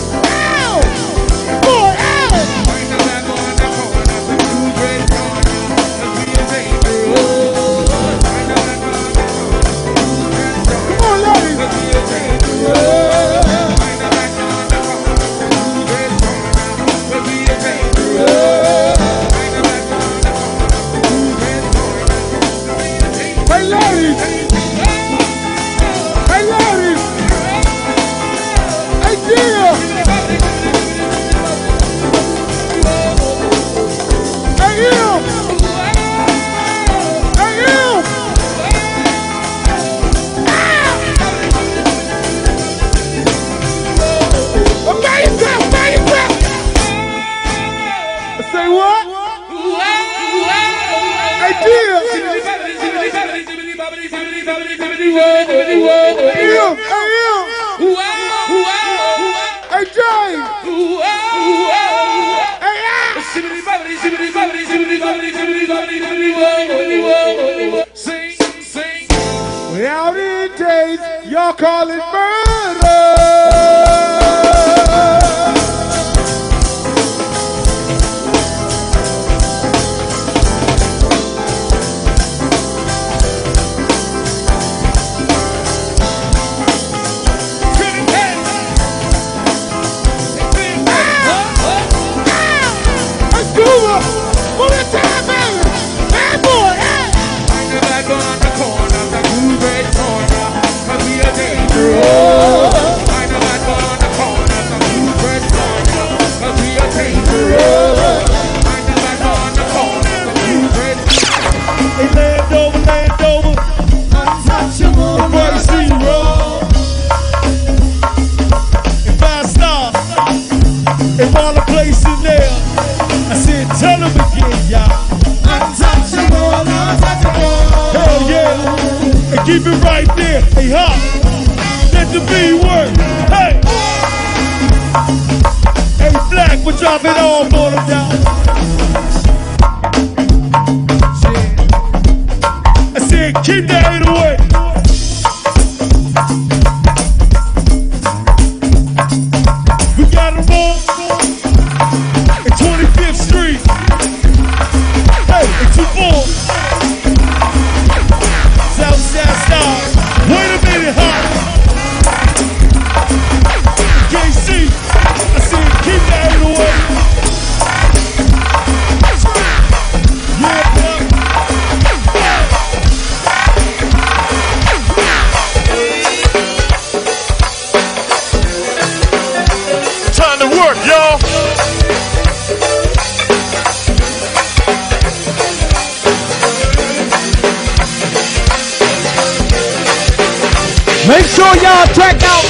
Make sure y'all check out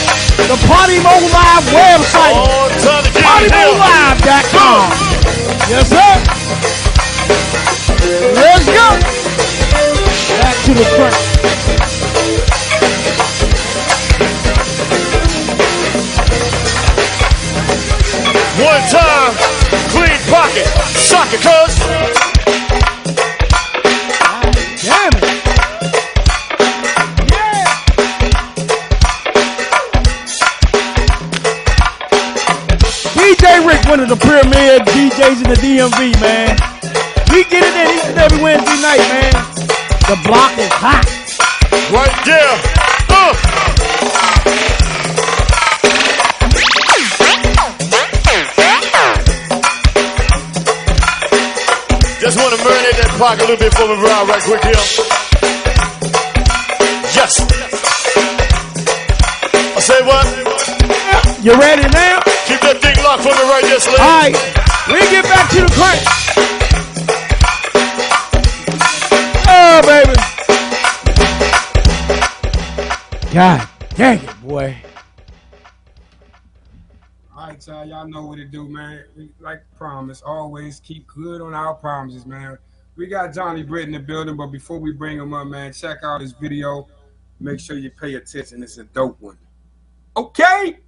the Party Mode Live website. PartyModeLive.com. Yes, sir. Let's go. Back to the front. One time, clean pocket, sock it, cuz. The premier DJs in the DMV, man. We get it in each and every Wednesday night, man. The block is hot. Right there. Uh. Just want to marinate that pocket a little bit for me, Brown, right quick here. Yes. I say what? You ready now? Keep that thing locked for me right there, Slim. All right, we get back to the crank. Oh, baby. God dang it, boy. All right, y'all. Y'all know what to do, man. We, like promise, always keep good on our promises, man. We got Johnny Britt in the building, but before we bring him up, man, check out his video. Make sure you pay attention. It's a dope one. Okay.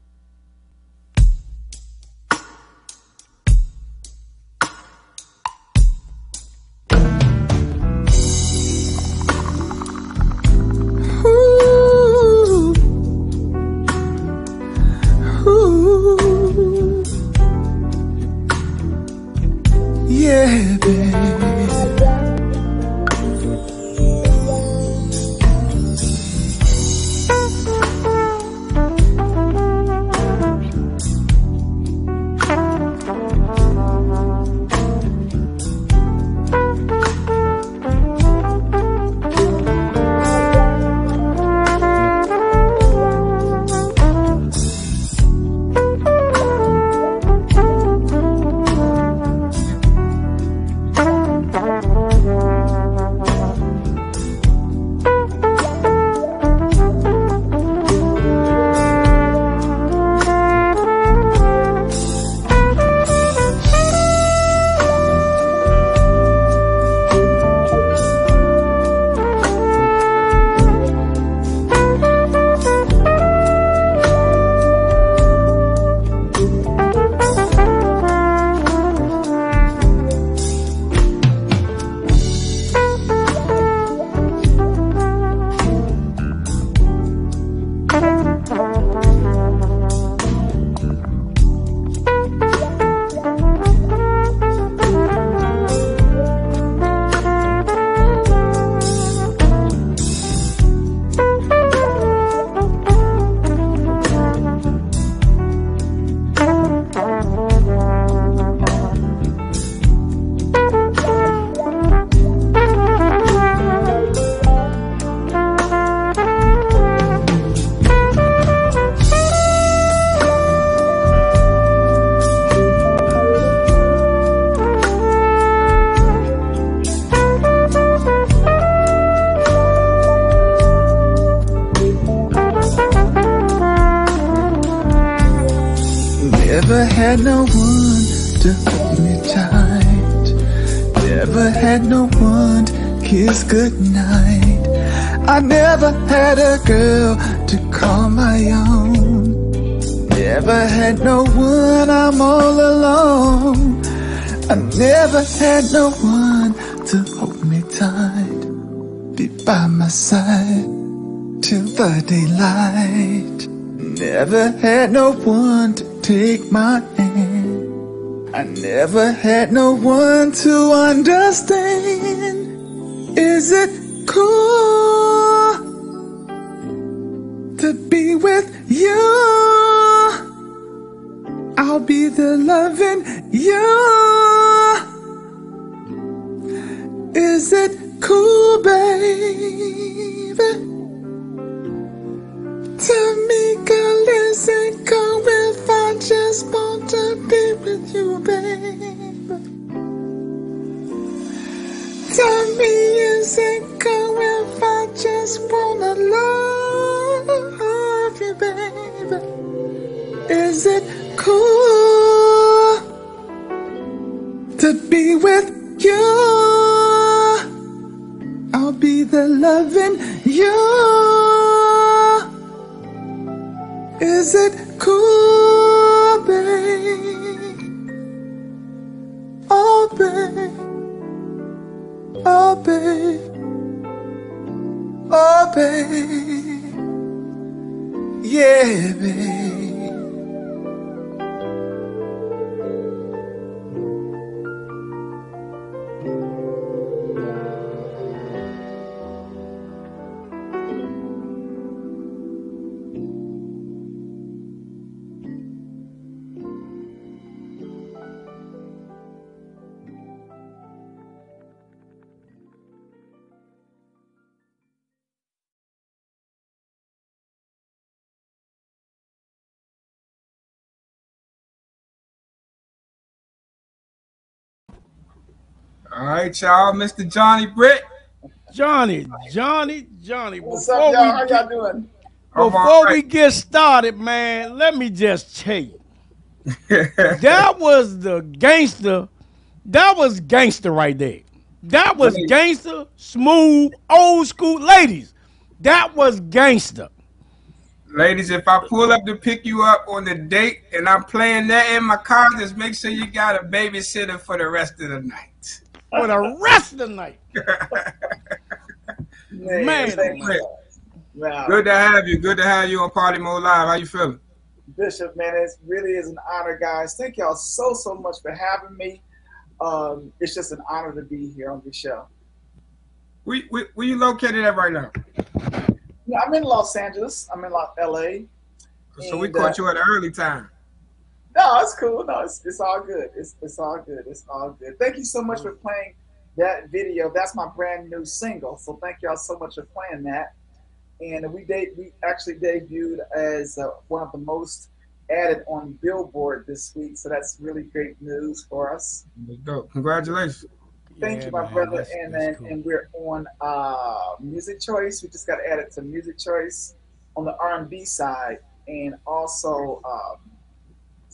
Kiss goodnight. I never had a girl to call my own. Never had no one, I'm all alone. I never had no one to hold me tight. Be by my side till the daylight. Never had no one to take my hand. I never had no one to understand. Is it cool to be with you? I'll be the loving you. Is it cool, baby? Tell me, girl, is it cool if I just want to be with you, babe? Cool if I just wanna love you, babe? Is it cool to be with you? I'll be the loving you. Is it cool, babe? Oh, babe. Oh, babe. Oh, babe. Yeah, babe. All right, y'all, Mr. Johnny Britt. Johnny, Johnny, Johnny. What's before up, y'all? we How get- y'all doing? Before all we get started, man, let me just tell you. (laughs) that was the gangster. That was gangster right there. That was gangster, smooth, old school. Ladies, that was gangster. Ladies, if I pull up to pick you up on the date and I'm playing that in my car, just make sure you got a babysitter for the rest of the night. For the rest of the night. (laughs) Man, thank Britt, you. Wow. good to have you. Good to have you on Party Mode Live. How you feeling? Bishop, man, it really is an honor, guys. Thank y'all so, so much for having me. Um, it's just an honor to be here on the show. Where, where, where you located at right now? Yeah, I'm in Los Angeles. I'm in Los LA. So we caught uh, you at an early time. No, it's cool. No, it's, it's all good. It's, it's all good. It's all good. Thank you so much for playing that video. That's my brand new single. So thank y'all so much for playing that. And we de- we actually debuted as uh, one of the most added on Billboard this week. So that's really great news for us. go Congratulations. Thank you, my brother. and then and we're on uh, Music Choice. We just got added to Music Choice on the R&B side, and also um,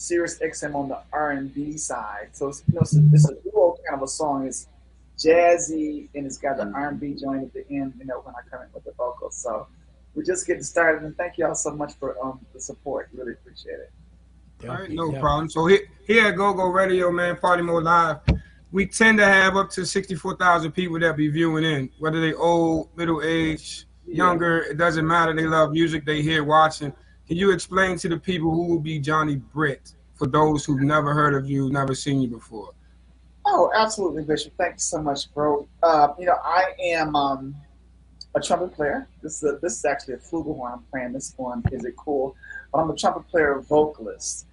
Sirius XM on the R&B side. So it's, you know, it's, a, it's a duo kind of a song. It's jazzy and it's got the R&B joint at the end. You know, when I come in with the vocals. So we're just getting started, and thank y'all so much for um, the support. Really appreciate it. All right, no problem. So here, here at Go Go Radio, man, Party Mode Live, we tend to have up to 64,000 people that be viewing in, whether they old, middle age, younger, it doesn't matter. They love music, they here watching. Can you explain to the people who will be Johnny Britt for those who've never heard of you, never seen you before? Oh, absolutely, Bishop. Thank you so much, bro. Uh, you know, I am um, a trumpet player. This is a, this is actually a flugelhorn I'm playing. This one is it cool? But I'm a trumpet player, vocalist,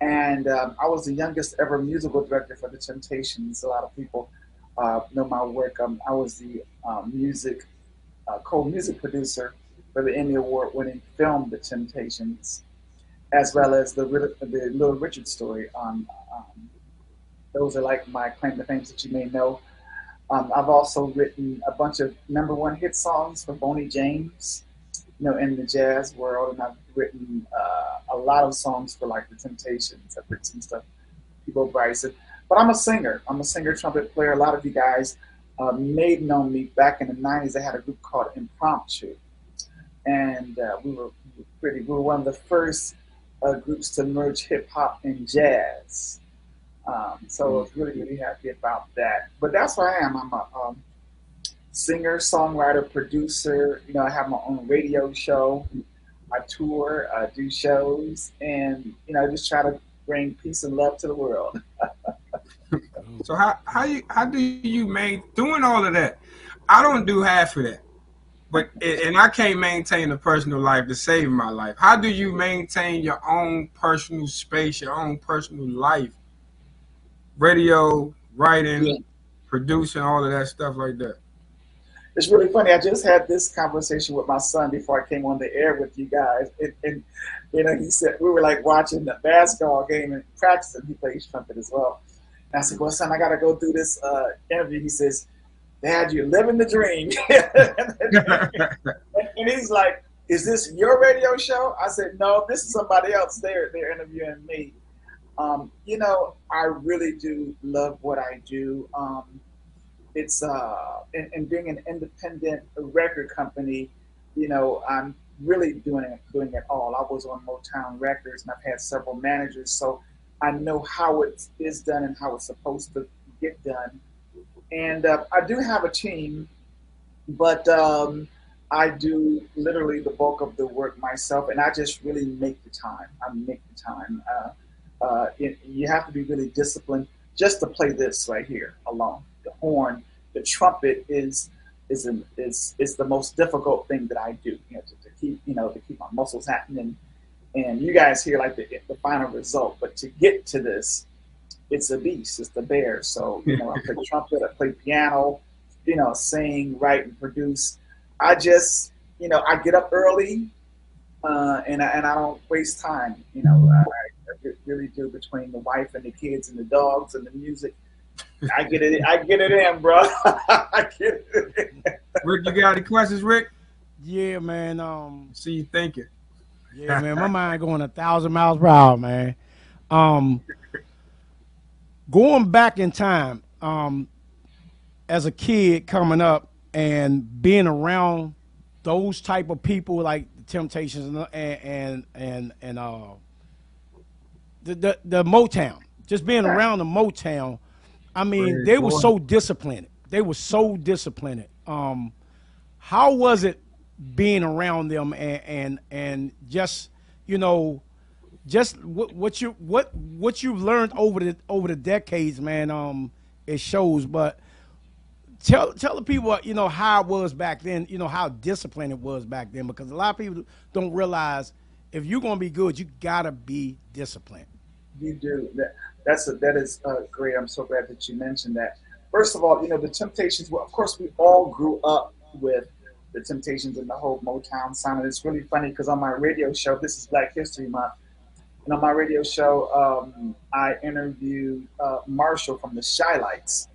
and um, I was the youngest ever musical director for the Temptations. A lot of people uh, know my work. Um, I was the um, music uh, co-music producer for the Emmy Award-winning film The Temptations, as well as the the Little Richard story on. Um, those are like my claim to fame that you may know. Um, I've also written a bunch of number one hit songs for Boney James, you know, in the jazz world, and I've written uh, a lot of songs for like the Temptations. I've written some stuff, People. But I'm a singer. I'm a singer, trumpet player. A lot of you guys uh, may know me back in the '90s. I had a group called Impromp2, and uh, we were pretty. We were one of the first uh, groups to merge hip hop and jazz. Um, so I was really, really happy about that. But that's what I am. I'm a um, singer, songwriter, producer. You know, I have my own radio show. I tour, I do shows, and you know, I just try to bring peace and love to the world. (laughs) So how how you how do you make doing all of that? I don't do half of that, but and I can't maintain a personal life to save my life. How do you maintain your own personal space, your own personal life? Radio, writing, producing, all of that stuff like that. It's really funny. I just had this conversation with my son before I came on the air with you guys, and, and you know, he said we were like watching the basketball game and practicing. He plays trumpet as well. And I said, "Well, son, I got to go through this uh, interview." He says, "Dad, you're living the dream." (laughs) and he's like, "Is this your radio show?" I said, "No, this is somebody else. They're they're interviewing me." Um, you know, I really do love what I do. Um, it's uh, and, and being an independent record company, you know, I'm really doing it doing it all. I was on Motown Records, and I've had several managers, so I know how it is done and how it's supposed to get done. And uh, I do have a team, but um, I do literally the bulk of the work myself, and I just really make the time. I make the time. Uh, uh, it, you have to be really disciplined just to play this right here alone. The horn, the trumpet is is an, is is the most difficult thing that I do. You know, to, to keep you know to keep my muscles happening. And you guys hear like the the final result, but to get to this, it's a beast. It's the bear. So you know, I play (laughs) trumpet, I play piano, you know, sing, write, and produce. I just you know I get up early, uh, and I, and I don't waste time. You know, I, I really do between the wife and the kids and the dogs and the music. I get it. I get it in, bro. (laughs) I get it. In. Rick, you got any questions, Rick? Yeah, man. Um, see you thinking. Yeah, man. My mind going a thousand miles per hour, man. Um, going back in time, um, as a kid coming up and being around those type of people like the Temptations and and and and uh, the the, the Motown, just being around the Motown. I mean, they were so disciplined. They were so disciplined. Um, how was it being around them and and and just you know just what, what you what what you've learned over the over the decades man um it shows but tell tell the people you know how it was back then you know how disciplined it was back then because a lot of people don't realize if you're to be good you got to be disciplined You do. That, that's a, that is uh, great. I'm so glad that you mentioned that. First of all, you know the Temptations. Well, of course, we all grew up with the Temptations and the whole Motown sound. And it's really funny because on my radio show, this is Black History Month, and on my radio show, um, I interviewed uh, Marshall from the Chi-Lites,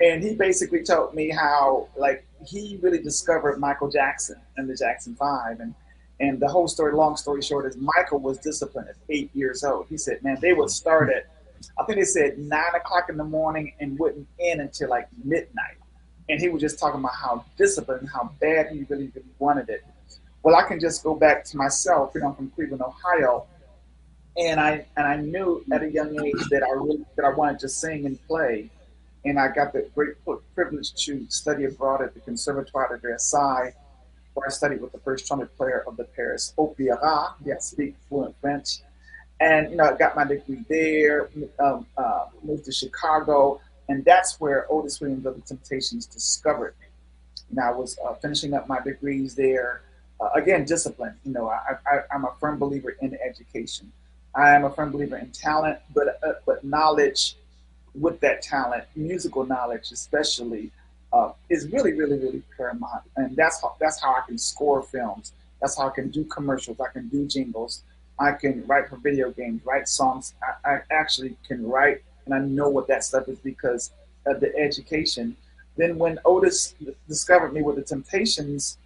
and he basically told me how like he really discovered Michael Jackson and the Jackson Five, and and the whole story. Long story short, is Michael was disciplined at eight years old. He said, "Man, they would start at, I think they said nine o'clock in the morning and wouldn't end until like midnight." And he was just talking about how disciplined, how bad he really, really wanted it. Well, I can just go back to myself. You know, I'm from Cleveland, Ohio, and I and I knew at a young age that I really that I wanted to sing and play, and I got the great privilege to study abroad at the Conservatoire de Versailles, where I studied with the first trumpet player of the Paris Opera. Yes, speak fluent French, and you know I got my degree there. Um, uh, moved to Chicago, and that's where Otis Williams of the Temptations discovered me. And I was uh, finishing up my degrees there. Uh, again, discipline. You know, I, I, I'm a firm believer in education. I am a firm believer in talent, but uh, but knowledge with that talent, musical knowledge especially, uh, is really, really, really paramount. And that's how that's how I can score films. That's how I can do commercials. I can do jingles. I can write for video games, write songs. I, I actually can write, and I know what that stuff is because of the education. Then when Otis discovered me with the Temptations,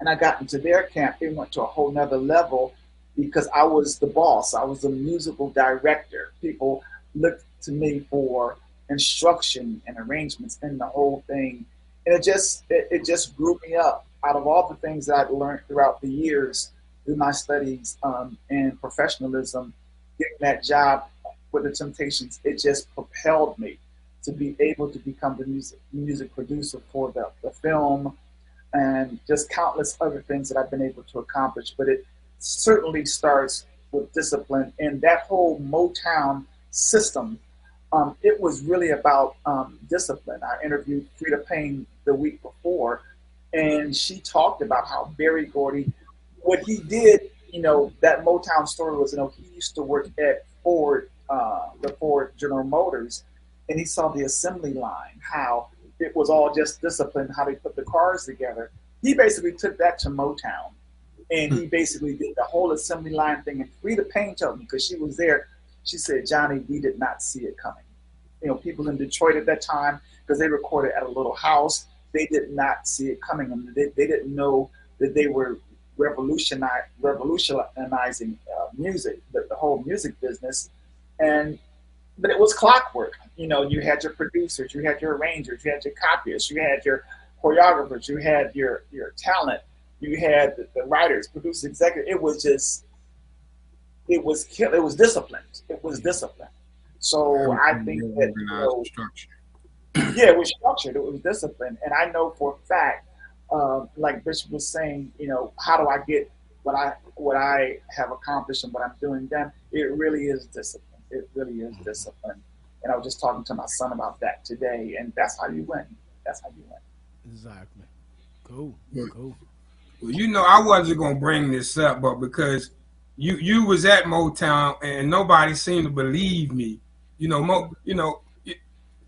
and I got into their camp, it went to a whole nother level because I was the boss. I was the musical director. People looked to me for instruction and arrangements and the whole thing. And it just it, it just grew me up. Out of all the things that I've learned throughout the years through my studies um, and professionalism, getting that job with the Temptations, it just propelled me to be able to become the music music producer for the, the film and just countless other things that I've been able to accomplish. But it certainly starts with discipline and that whole Motown system. Um, it was really about um, discipline. I interviewed Freda Payne the week before, and she talked about how Berry Gordy, what he did, you know, that Motown story was, you know, he used to work at Ford, uh, the Ford General Motors, and he saw the assembly line, how it was all just discipline, how they put the cars together. He basically took that to Motown and he basically did the whole assembly line thing. And Freda Payne told me because she was there. She said, "Johnny, we did not see it coming. You know, people in Detroit at that time because they recorded at a little house. They did not see it coming, and they, they didn't know that they were revolutioni- revolutionizing uh, music, the, the whole music business. And but it was clockwork. You know, you had your producers, you had your arrangers, you had your copyists, you had your choreographers, you had your your talent, you had the, the writers, producers, executive. It was just, it was kill. It was disciplined. It was disciplined. So I think that you know, yeah, it was structured. It was disciplined, and I know for a fact, um, like Bishop was saying, you know, how do I get what I what I have accomplished and what I'm doing done? It really is discipline. It really is discipline. And I was just talking to my son about that today, and that's how you win. That's how you win. Exactly. Cool. Cool. Well, you know, I wasn't gonna bring this up, but because you you was at Motown and nobody seemed to believe me. You know, Mo, you know, it-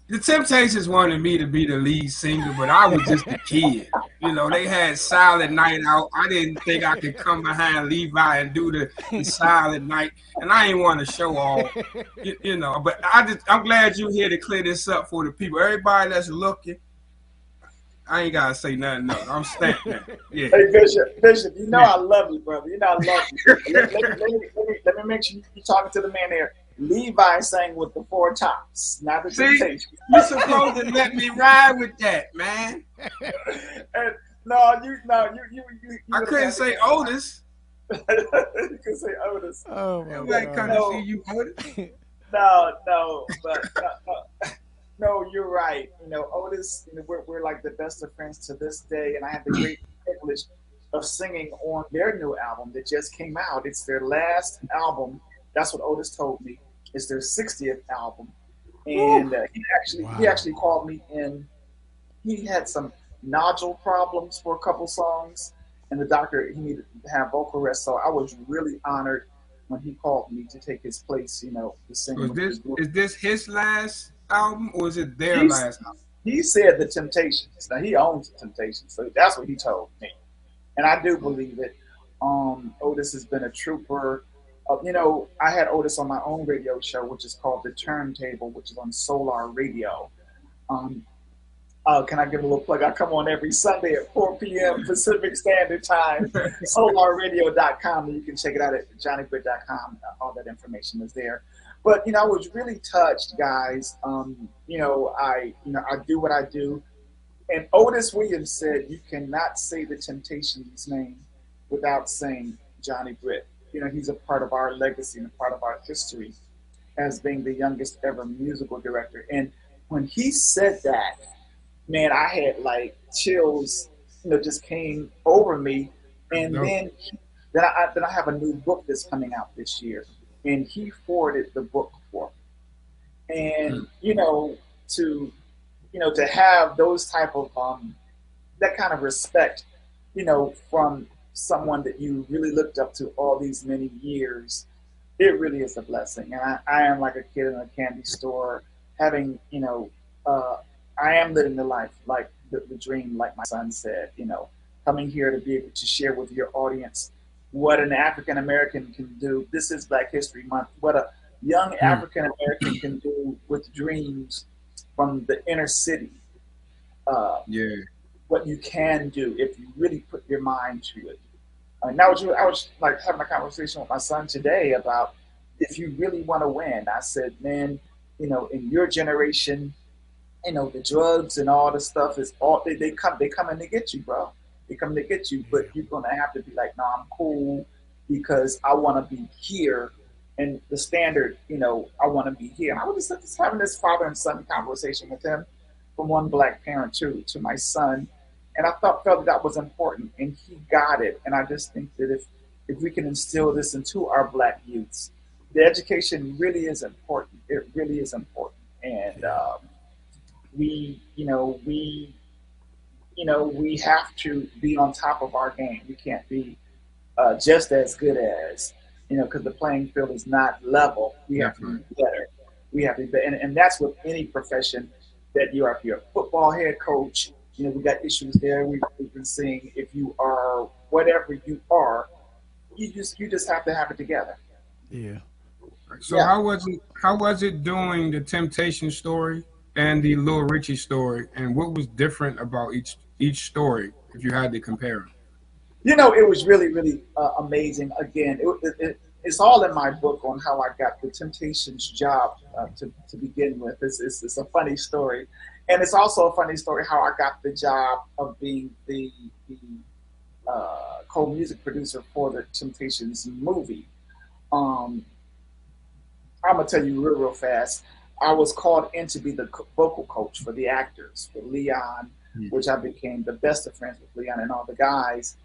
The Temptations wanted me to be the lead singer, but I was just a kid. You know, they had Silent Night out. I didn't think I could come behind Levi and do the, the Silent Night, and I didn't want to show off. You, you know, but I just, I'm glad you're here to clear this up for the people. Everybody that's looking, I ain't gotta say nothing. No, I'm stamped now. Yeah. Hey Bishop, Bishop, you know Yeah. I love you, brother. You know I love you. (laughs) let, let me, let, me, let, me, let me make sure you're talking to the man there. Levi sang with the four tops, not the See, Temptations. you supposed to let me ride with that, man. And no, you no, you you you. you I couldn't say Otis. (laughs) you could say Otis. Oh my Nobody God. come to see you, Otis. No, no, but no, no, no, you're right. You know, Otis, you know, we're, we're like the best of friends to this day, and I had the great (clears throat) privilege of singing on their new album that just came out. It's their last album. That's what Otis told me. It's their 60th album, and uh, he actually he actually called me in. He had some nodule problems for a couple songs, and the doctor he needed to have vocal rest. So I was really honored when he called me to take his place. You know, to sing. Is this is this his last album or is it their He's- last album? He said the Temptations. Now he owns the Temptations, so that's what he told me, and I do believe it. Um, Otis has been a trooper. Uh, you know, I had Otis on my own radio show, which is called The Turntable, which is on Solar Radio. Um, uh, can I give a little plug? I come on every Sunday at 4 p.m. (laughs) Pacific Standard Time. (laughs) SolarRadio.com. You can check it out at JohnnyBritt.com. All that information is there. But you know, I was really touched, guys. Um, you know, I you know I do what I do, and Otis Williams said you cannot say the Temptations name without saying Johnny Britt. You know, he's a part of our legacy and a part of our history as being the youngest ever musical director. And when he said that, man, I had like chills, you know, just came over me. And Dope. then, then I then I have a new book that's coming out this year, and he forwarded the book for me. And you know, to you know, to have those type of um, that kind of respect, you know, from someone that you really looked up to all these many years, it really is a blessing. And I, I am like a kid in a candy store, having, you know, uh, I am living the life, like the, the dream, like my son said, you know, coming here to be able to share with your audience what an African American can do. This is Black History Month. What a young African American can do with dreams from the inner city. Uh, Yeah. what you can do if you really put your mind to it. Uh, now, you, I was like having a conversation with my son today about if you really want to win. I said, man, you know, in your generation, you know, the drugs and all the stuff is all they, they come they coming to get you, bro. They come to get you, but you're gonna have to be like, no, I'm cool because I want to be here. And the standard, you know, I want to be here. And I was just, just having this father and son conversation with him from one black parent to to my son, and I thought felt that that was important, and he got it. And I just think that if if we can instill this into our black youths, the education really is important. It really is important, and um, we, you know, we, you know, we have to be on top of our game. We can't be uh, just as good as, you know, because the playing field is not level. We have to be better. We have to be better, and, and that's with any profession that you are. If you're a football head coach, you know, we got issues there. We've, we've been seeing if you are whatever you are, you just you just have to have it together. Yeah. So Yeah. how was it? How was it doing the Temptation story and the Little Richie story, and what was different about each each story if you had to compare them? You know, it was really, really uh, amazing. Again, it, it, it, it's all in my book on how I got the Temptations job uh, to, to begin with. It's, it's, it's a funny story. And it's also a funny story how I got the job of being the, the uh, co music producer for the Temptations movie. Um, I'm going to tell you real, real fast. I was called in to be the vocal coach for the actors, for Leon, which I became the best of friends with Leon and all the guys.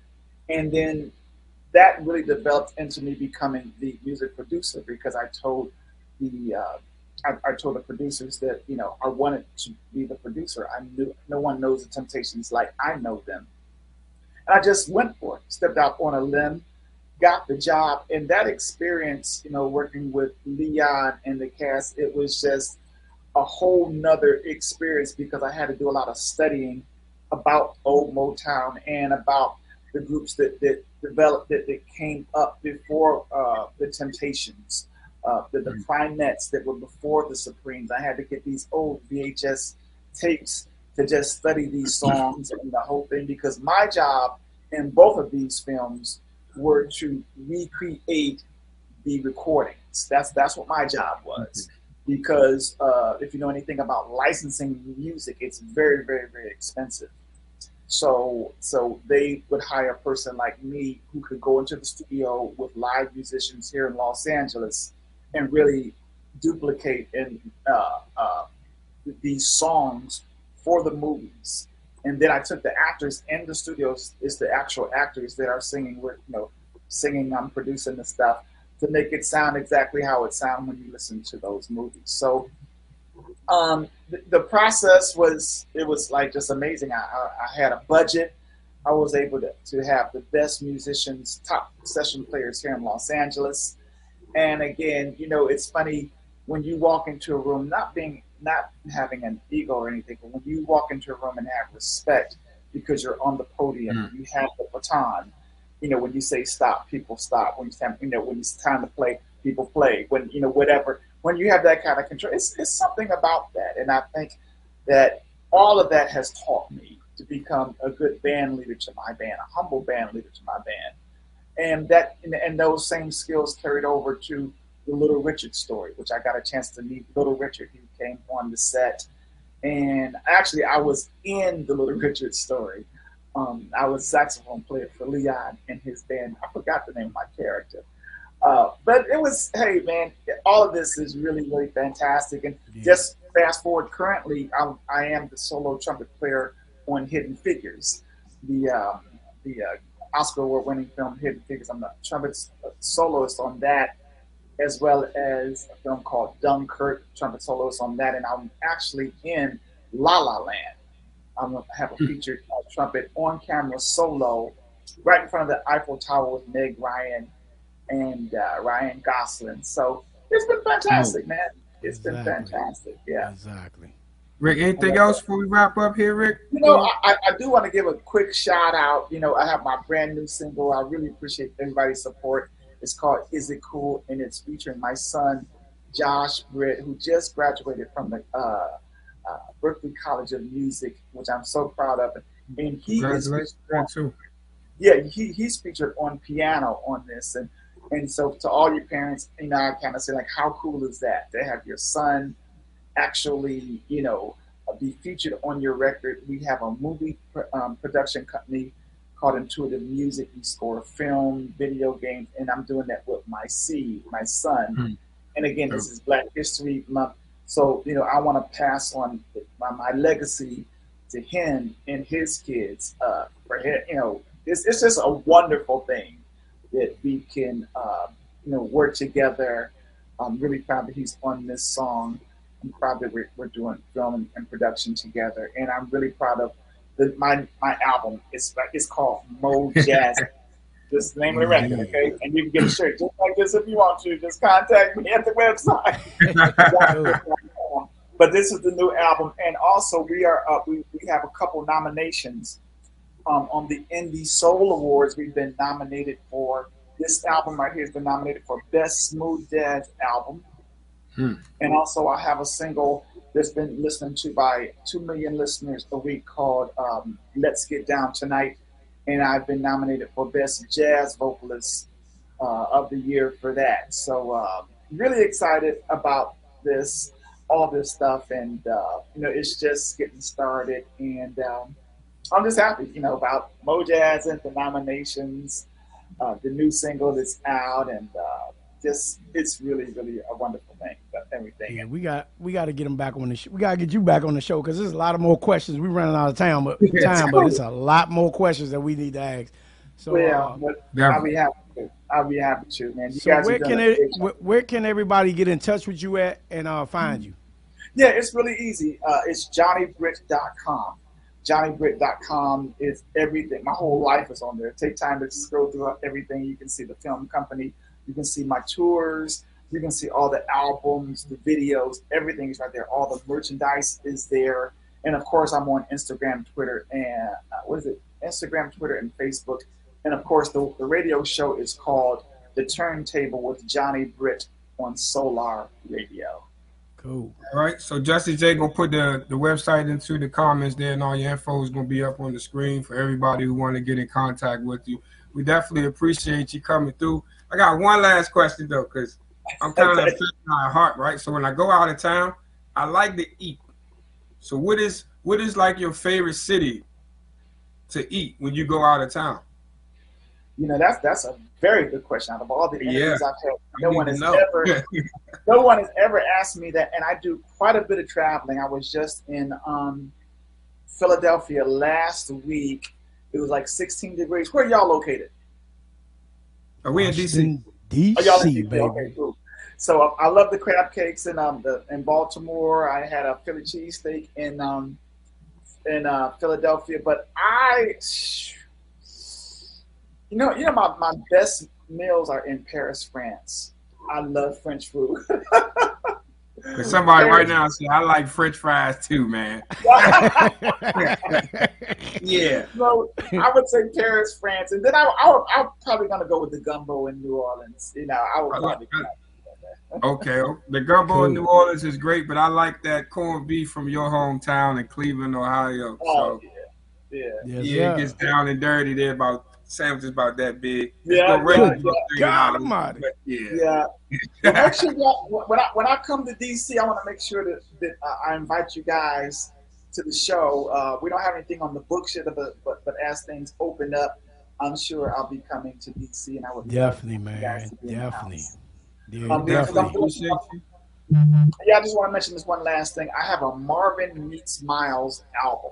And then that really developed into me becoming the music producer because I told the uh, I, I told the producers that you know I wanted to be the producer. I knew no one knows the Temptations like I know them, and I just went for it. Stepped out on a limb, got the job, and that experience, you know, working with Leon and the cast, it was just a whole nother experience because I had to do a lot of studying about old Motown and about the groups that, that developed that, that came up before uh, the Temptations, uh, the, the Primettes that were before the Supremes. I had to get these old VHS tapes to just study these songs and the whole thing because my job in both of these films were to recreate the recordings. That's that's what my job was. Because uh, if you know anything about licensing music, it's very, very, very expensive. So so they would hire a person like me who could go into the studio with live musicians here in Los Angeles and really duplicate and uh, uh, these songs for the movies. And then I took the actors in the studios, it's the actual actors that are singing with you know, singing, I'm producing the stuff to make it sound exactly how it sounds when you listen to those movies. So um, the, the process was it was like just amazing. I, I, I had a budget. I was able to, to have the best musicians, top session players here in Los Angeles. And again, you know, it's funny when you walk into a room, not being not having an ego or anything, but when you walk into a room and have respect because you're on the podium, you have the baton. You know, when you say stop, people stop. When you say, you know, when it's time to play, people play. When you know, whatever. When you have that kind of control, it's, it's something about that, and I think that all of that has taught me to become a good band leader to my band, a humble band leader to my band, and that and, and those same skills carried over to the Little Richard story, which I got a chance to meet Little Richard. He came on the set, and actually I was in the Little Richard story. Um, I was saxophone player for Leon and his band. I forgot the name of my character. Uh, but it was, hey man, all of this is really, really fantastic. And just fast forward, currently, I'm, I am the solo trumpet player on Hidden Figures, the um, the uh, Oscar award-winning film Hidden Figures. I'm the trumpet soloist on that, as well as a film called Dunkirk, trumpet soloist on that, and I'm actually in La La Land. I'm gonna have a featured uh, trumpet on camera solo right in front of the Eiffel Tower with Meg Ryan and uh, Ryan Gosling. So it's been fantastic, man. It's been fantastic. Yeah. Exactly. Rick, anything else before we wrap up here, Rick? You know, I, I- I do want to give a quick shout out. You know, I have my brand new single. I really appreciate everybody's support. It's called Is It Cool? And it's featuring my son, Josh Britt, who just graduated from the uh, uh, Berklee College of Music, which I'm so proud of. And he is Congratulations, too. yeah, he, he's featured on piano on this, and and so to all your parents, you know, I kind of say like, how cool is that to have your son actually, you know, be featured on your record? We have a movie pr- um, production company called Intuitive Music. We score film, video games, and I'm doing that with my C, my son. Hmm. And again, this is Black History Month, so you know, I want to pass on my, my legacy to him and his kids. Uh, for him, you know, it's it's just a wonderful thing that we can, uh, you know, work together. I'm really proud that he's on this song. I'm proud that we're, we're doing film and, production together, and I'm really proud of the, my my album. It's it's called Mo Jazz. (laughs) this is the name of the record, okay? And you can get a shirt just like this if you want to. Just contact me at the website. (laughs) but this is the new album, and also we are up. we, we have a couple nominations um, on the Indie Soul Awards. We've been nominated for this album right here has been nominated for Best Smooth Jazz Album, and also I have a single that's been listened to by two million listeners a week called um, "Let's Get Down Tonight," and I've been nominated for Best Jazz Vocalist uh, of the Year for that. So uh, really excited about this, all this stuff, and uh, you know it's just getting started, and um, I'm just happy, you know, about Mojazz and the nominations, uh, the new single that's out, and uh, just it's really, really a wonderful thing. But everything. Yeah, we got we got to get him back on the show. We got to get you back on the show because there's a lot of more questions. We're running out of time, but (laughs) time, but it's a lot more questions that we need to ask. So, yeah, uh, but I'll be happy. To. I'll be happy to, man. You so guys where can it, where, where can everybody get in touch with you at and uh, find you? Yeah, it's really easy. Uh, it's johnnybritt.com. JohnnyBritt.com is everything. My whole life is on there. Take time to scroll through everything. You can see the film company. You can see my tours. You can see all the albums, the videos, everything is right there. All the merchandise is there. And of course, I'm on Instagram, Twitter, and uh, what is it? Instagram, Twitter, and Facebook. And of course, the, the radio show is called The Turntable with Johnny Britt on Solar Radio. Cool. All right. So Justice J gonna put the, the website into the comments there, and all your info is gonna be up on the screen for everybody who want to get in contact with you. We definitely appreciate you coming through. I got one last question though, because I'm kind of my heart, right? So when I go out of town, I like to eat. So what is what is like your favorite city to eat when you go out of town? You know, that's that's a very good question. Out of all the Yeah. I've had, no one has know. ever (laughs) no one has ever asked me that. And I do quite a bit of traveling. I was just in um, Philadelphia last week. It was like 16 degrees. Where are y'all located? Are we in DC? DC, Oh, in DC? baby. Okay, cool. So uh, I love the crab cakes in um the in Baltimore. I had a Philly cheesesteak in um in uh, Philadelphia, but I you know you know my, my best meals are in Paris, France. I love French food. (laughs) Cause somebody right now said I like French fries too, man. (laughs) yeah. (laughs) So I would say Paris, France, and then I, I, I'm probably gonna go with the gumbo in New Orleans. You know, I would probably. (laughs) Okay, oh, the gumbo in New Orleans is great, but I like that corned beef from your hometown in Cleveland, Ohio. Oh, so yeah, yeah, Yes, it gets down and dirty. They're about sandwiches about that big. Yeah, no yeah, about yeah. God Almighty. Yeah. Yeah. (laughs) Well, make sure y'all, when I when I come to DC, I want to make sure that, that uh, I invite you guys to the show. Uh, we don't have anything on the books yet, but, but but as things open up, I'm sure I'll be coming to DC, and I would Definitely, man. guys to be in the Definitely. Yeah, Um, definitely. Yeah, I just want to mention this one last thing. I have a Marvin Meets Miles album.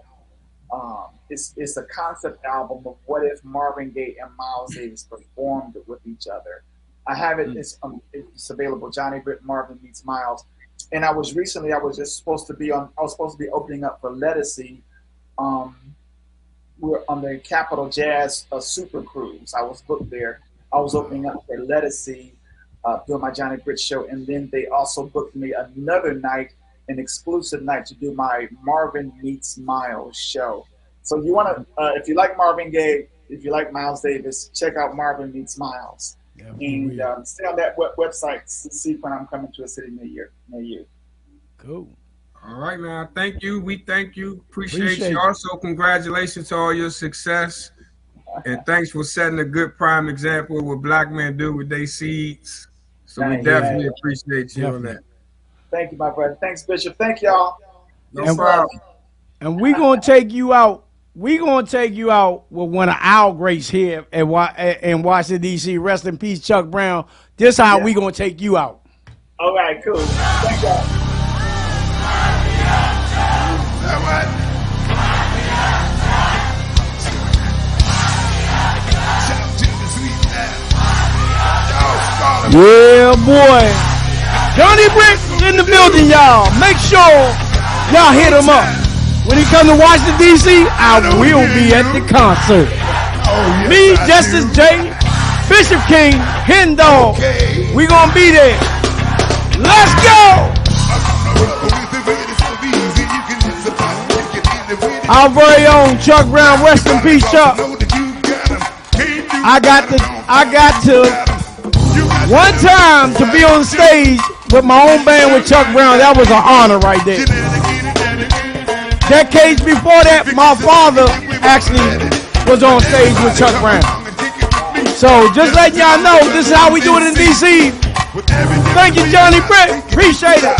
Um, it's it's a concept album of what if Marvin Gaye and Miles Davis performed with each other. I have it. It's um, it's available. Johnny Britt Marvin Meets Miles. And I was recently. I was just supposed to be on. I was supposed to be opening up for Lettucey. Um, we were on the Capitol Jazz uh, Super Cruise. I was booked there. I was opening up for Lettucey uh, doing my Johnny Britt show, and then they also booked me another night, an exclusive night to do my Marvin Meets Miles show. So you want to, uh, if you like Marvin Gaye, if you like Miles Davis, check out Marvin Meets Miles, and um, stay on that web- website to see when I'm coming to a city near you. Near you. Cool. All right, man. Thank you. We thank you. Appreciate, Appreciate you. it. Also, congratulations to all your success. And thanks for setting a good prime example of what black men do with their seeds. So we Thank you. definitely appreciate you on that. Thank you, my brother. Thanks, Bishop. Thank y'all. No Yes, problem. And we're gonna take you out. We're gonna take you out with one of our greats here at in Washington D.C. Rest in peace, Chuck Brown. This how we gonna take you out. All right, cool. Thank y'all. Yeah, boy. Johnny Britt in the building, y'all. Make sure y'all hit him up. When he come to Washington, D.C., I will be at the concert. Me, Justice J, Bishop King, Hen Dog. We gonna be there. Let's go! Our very own Chuck Brown, rest in peace, Chuck. I got to, I got to, one time to be on stage with my own band with Chuck Brown. That was an honor right there. Decades before that, my father actually was on stage with Chuck Brown. So just letting y'all know, this is how we do it in DC. Thank you, Johnny Britt. Appreciate it.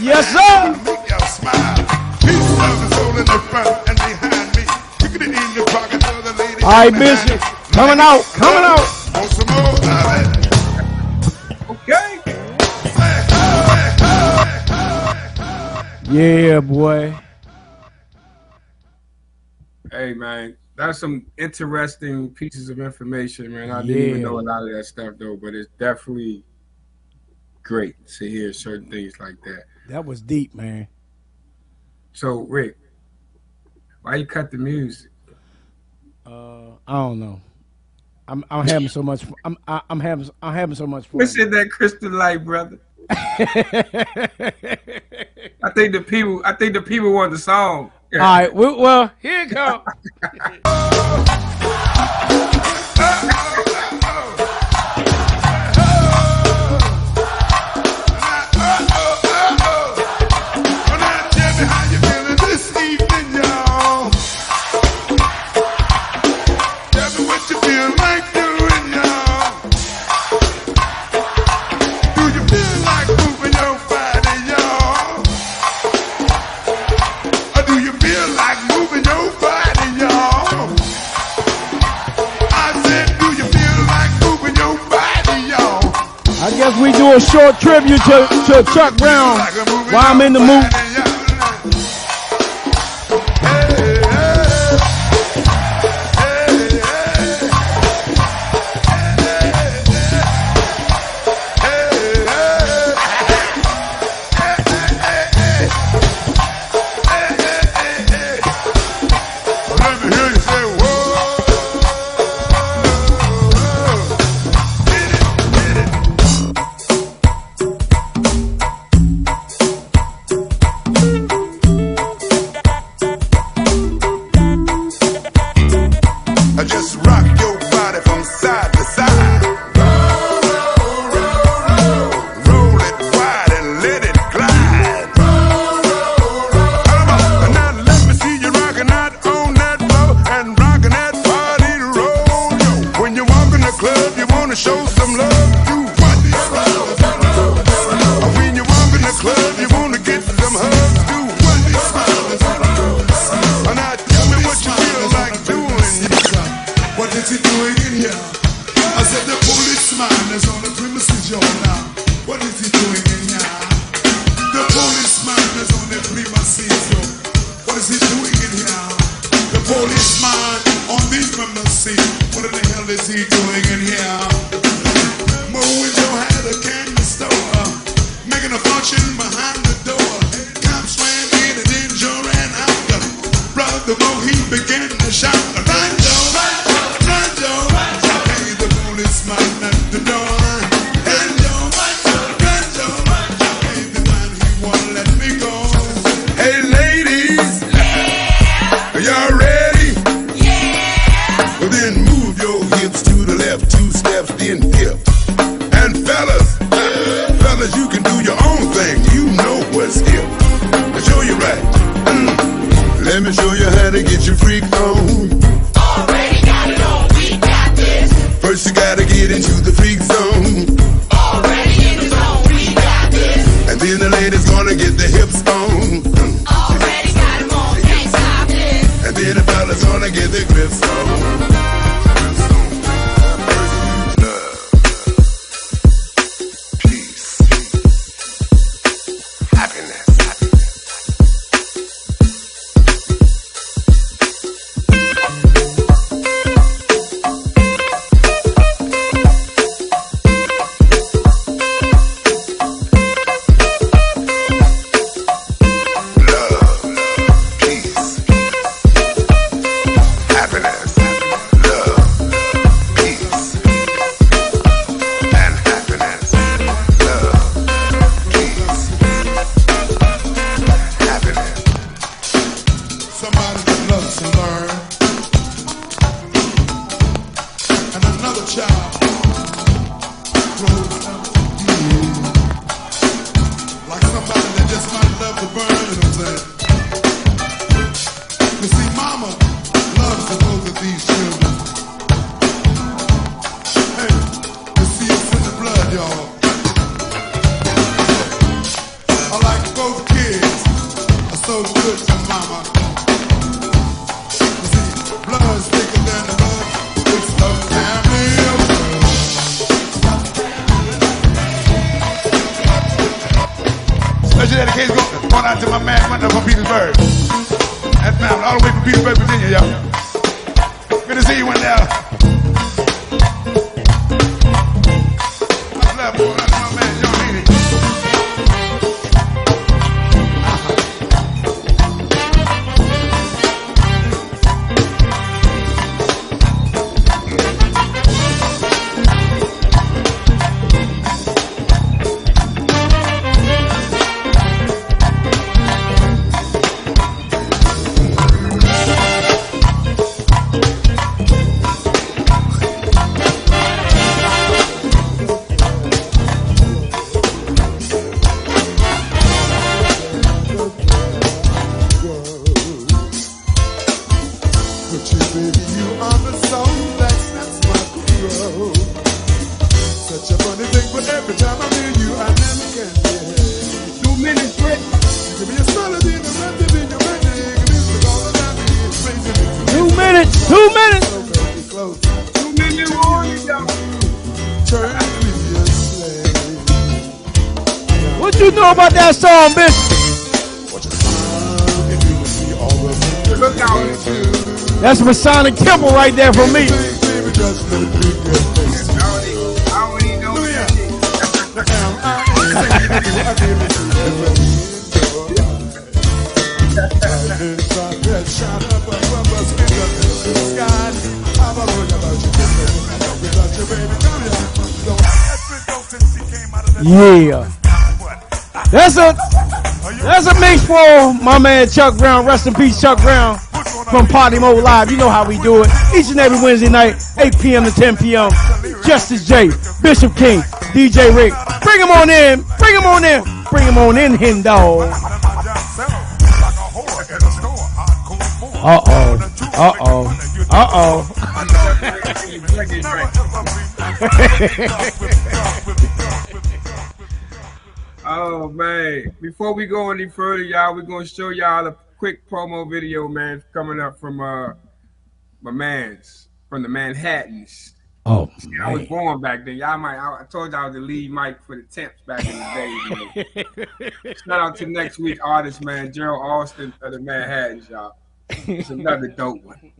Yes, sir. All right, Bishop. Coming out. Coming out. Yeah, boy. Hey, man, that's some interesting pieces of information, man. I didn't yeah. even know a lot of that stuff though, but it's definitely great to hear certain things like that. That was deep, man. So, Rick, why you cut the music? Uh, I don't know. I'm, I'm having so much. I'm I, am i am having I'm having so much fun. What's in that crystal light, brother? (laughs) I think the people. I think the people want the song. All right. Well, here you go. (laughs) do a short tribute to, to Chuck Brown while I'm in the mood. Special dedication going out to my man Wendell from Petersburg. That's man, all the way from Petersburg, Virginia, y'all. Good to see you, Wendell. I love you. That's Masonic Temple right there for me. Yeah. That's a that's a mix for my man Chuck Brown. Rest in peace, Chuck Brown from Party Mode Live. You know how we do it. Each and every Wednesday night, 8 p.m. to 10 p.m. Justice J, Bishop King, DJ Rick. Bring him on in. Bring him on in. Bring him on in, hen dog. Uh oh. Uh oh. Uh Oh (laughs) (laughs) Before we go any further, y'all, we're gonna show y'all a quick promo video, man, coming up from uh my man's from the Manhattans. Oh, I was born back then. Y'all might. I, I told y'all I was the lead mic for the temps back in the day. you know. (laughs) Shout out to next week artist, man, Gerald Austin of the Manhattans, y'all. It's another dope one.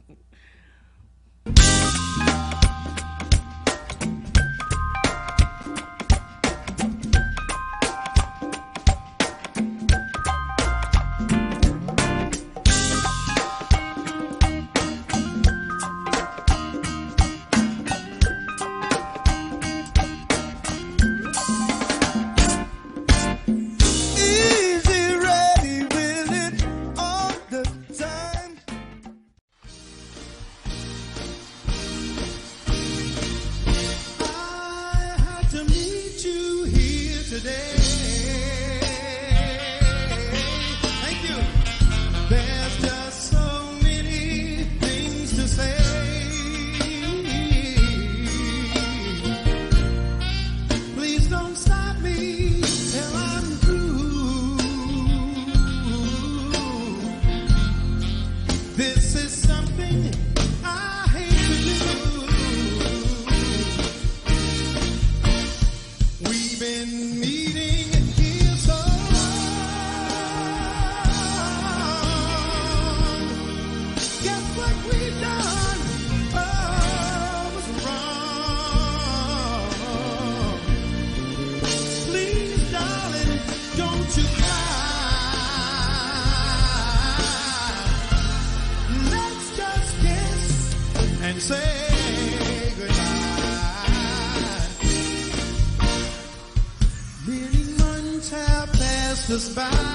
Us by.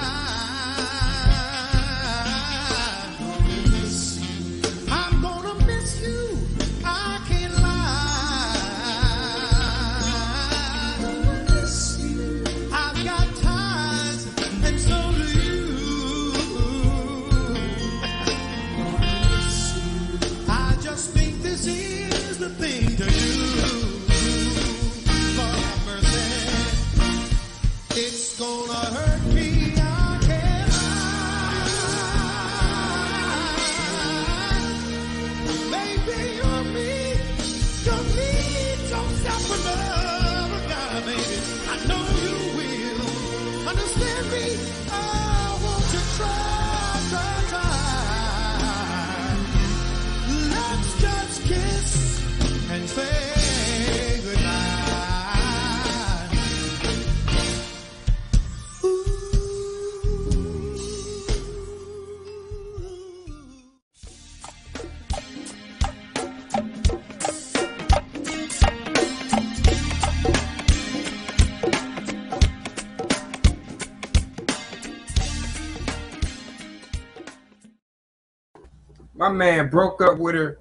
My man broke up with her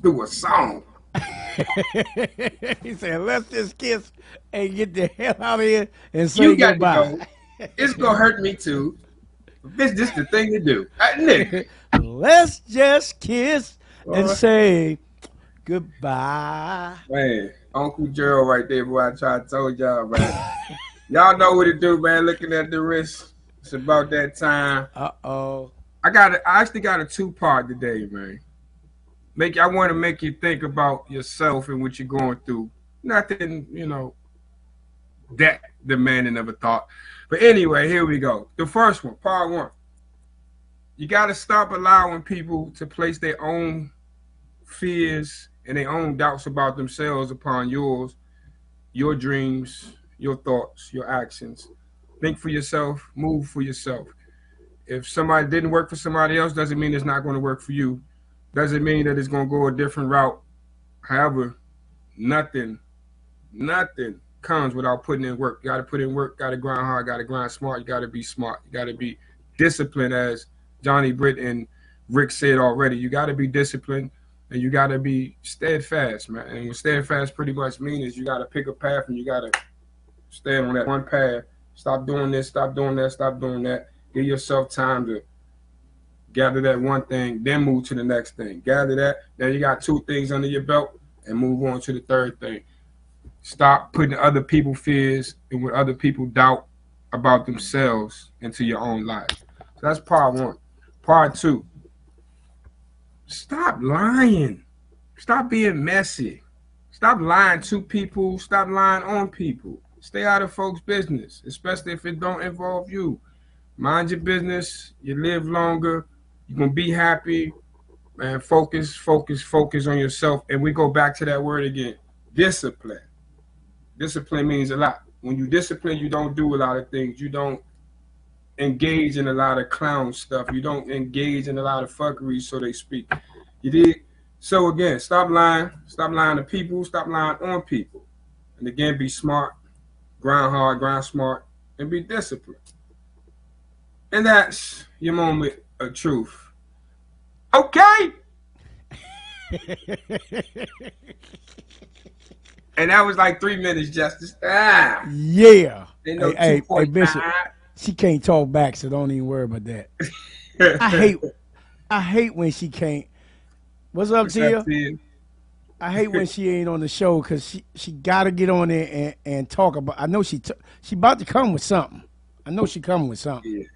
through a song. (laughs) he said, "Let's just kiss and get the hell out of here and say You got goodbye." to go. It's gonna hurt me too. This this the thing to do. Nigga, (laughs) Let's just kiss and Boy. say goodbye. Man, Uncle Gerald right there, boy. I tried to told y'all, man. y'all know what to do, man. Looking at the wrist, it's about that time. Uh oh. I got. A, I actually got a two part today, man. Make I want to make you think about yourself and what you're going through. Nothing, you know, that demanding of a thought. But anyway, here we go. The first one, part one. You got to stop allowing people to place their own fears and their own doubts about themselves upon yours, your dreams, your thoughts, your actions. Think for yourself, move for yourself. If somebody didn't work for somebody else, doesn't mean it's not going to work for you. Doesn't mean that it's going to go a different route. However, nothing, nothing comes without putting in work. You got to put in work, got to grind hard, got to grind smart, you got to be smart, you got to be disciplined, as Johnny Britt and Rick said already. You got to be disciplined and you got to be steadfast, man. And what steadfast pretty much means is you got to pick a path and you got to stand on that one path. Stop doing this, stop doing that, stop doing that. Give yourself time to gather that one thing, then move to the next thing. Gather that, then you got two things under your belt, and move on to the third thing. Stop putting other people fears and what other people doubt about themselves into your own life. So that's part one. Part two. Stop lying. Stop being messy. Stop lying to people. Stop lying on people. Stay out of folks' business, especially if it don't involve you. Mind your business. You live longer. You're gonna be happy. Man, focus, focus, focus on yourself. And we go back to that word again. Discipline. Discipline means a lot. When you discipline, you don't do a lot of things. You don't engage in a lot of clown stuff. You don't engage in a lot of fuckery, so they speak. You did. So again, stop lying. Stop lying to people. Stop lying on people. And again, be smart. Grind hard. Grind smart. And be disciplined. And that's your moment of truth. Okay. (laughs) and that was like three minutes, Justice. Ah. Yeah. No hey, hey, hey, Bishop. She can't talk back, so don't even worry about that. (laughs) I hate I hate when she can't. What's up, What's up, Tia? Tia? I hate when she ain't on the show because she, she got to get on there and, and talk about. I know she t- she about to come with something. I know she coming with something.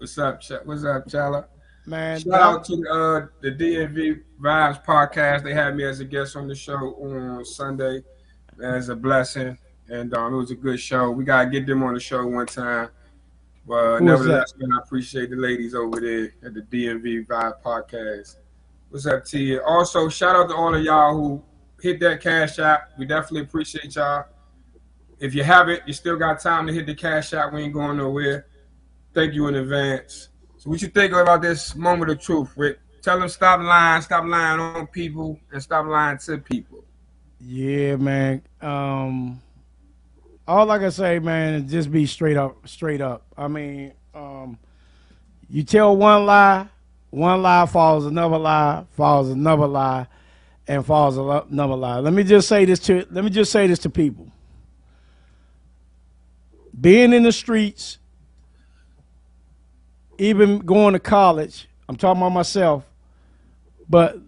What's up, What's up, Chala? Man, Shout out to uh, the DMV Vibes podcast. They had me as a guest on the show on Sunday. As a blessing, and um, it was a good show. We gotta get them on the show one time. But nevertheless, man, I appreciate the ladies over there at the DMV Vibe podcast. What's up, Tia? Also, shout out to all of y'all who hit that cash app. We definitely appreciate y'all. If you haven't, you still got time to hit the cash app. We ain't going nowhere. Thank you in advance. So, what you think about this moment of truth, Rick? Tell them stop lying, stop lying on people, and stop lying to people. Yeah, man. Um, all I can say, man, is just be straight up, straight up. I mean, um, you tell one lie, one lie follows another lie, follows another lie, and follows another lie. Let me just say this to let me just say this to people. Being in the streets, even going to college, I'm talking about myself, but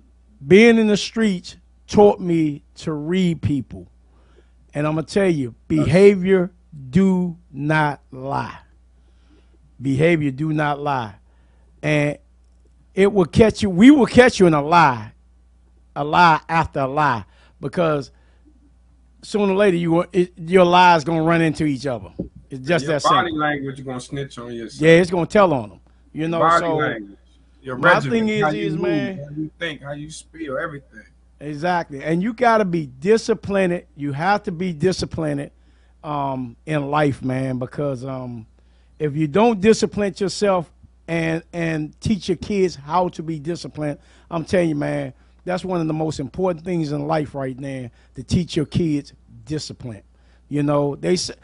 being in the streets taught me to read people. And I'm going to tell you, behavior do not lie. Behavior do not lie. And it will catch you, we will catch you in a lie, a lie after a lie, because sooner or later you it, your lies going to run into each other. It's just your that body simple. language is gonna snitch on yourself. Yeah, it's going to tell on them. You know, body so language, your my regimen, thing is, how you is move, man, how you think, how you feel, everything. Exactly. And you got to be disciplined. You have to be disciplined um, in life, man, because um, if you don't discipline yourself and and teach your kids how to be disciplined, I'm telling you, man, that's one of the most important things in life right now to teach your kids discipline. You know, they say,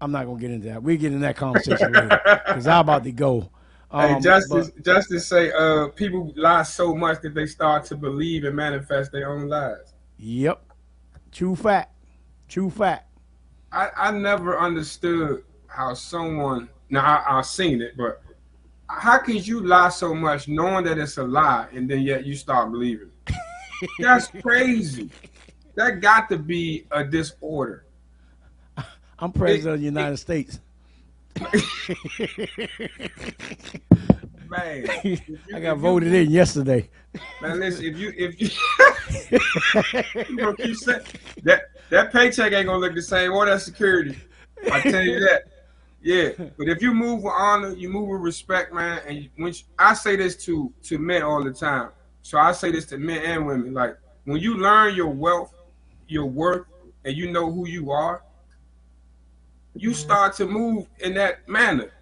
I'm not going to get into that. We'll get in that conversation later because I'm about to go. hey, Um, Justice, but- Justice say, uh, people lie so much that they start to believe and manifest their own lies. Yep. True fact. True fact. I, I never understood how someone now I, I've seen it, but how could you lie so much knowing that it's a lie and then yet you start believing? (laughs) That's crazy. That got to be a disorder. I'm president of the United States. Man, (laughs) I got voted in yesterday. Man, listen, if you if you, (laughs) you gonna keep saying that that paycheck ain't gonna look the same or that security. I tell you that. Yeah, but if you move with honor, you move with respect, man. And when you, I say this to to men all the time, so I say this to men and women. Like when you learn your wealth, your worth, and you know who you are, you start to move in that manner.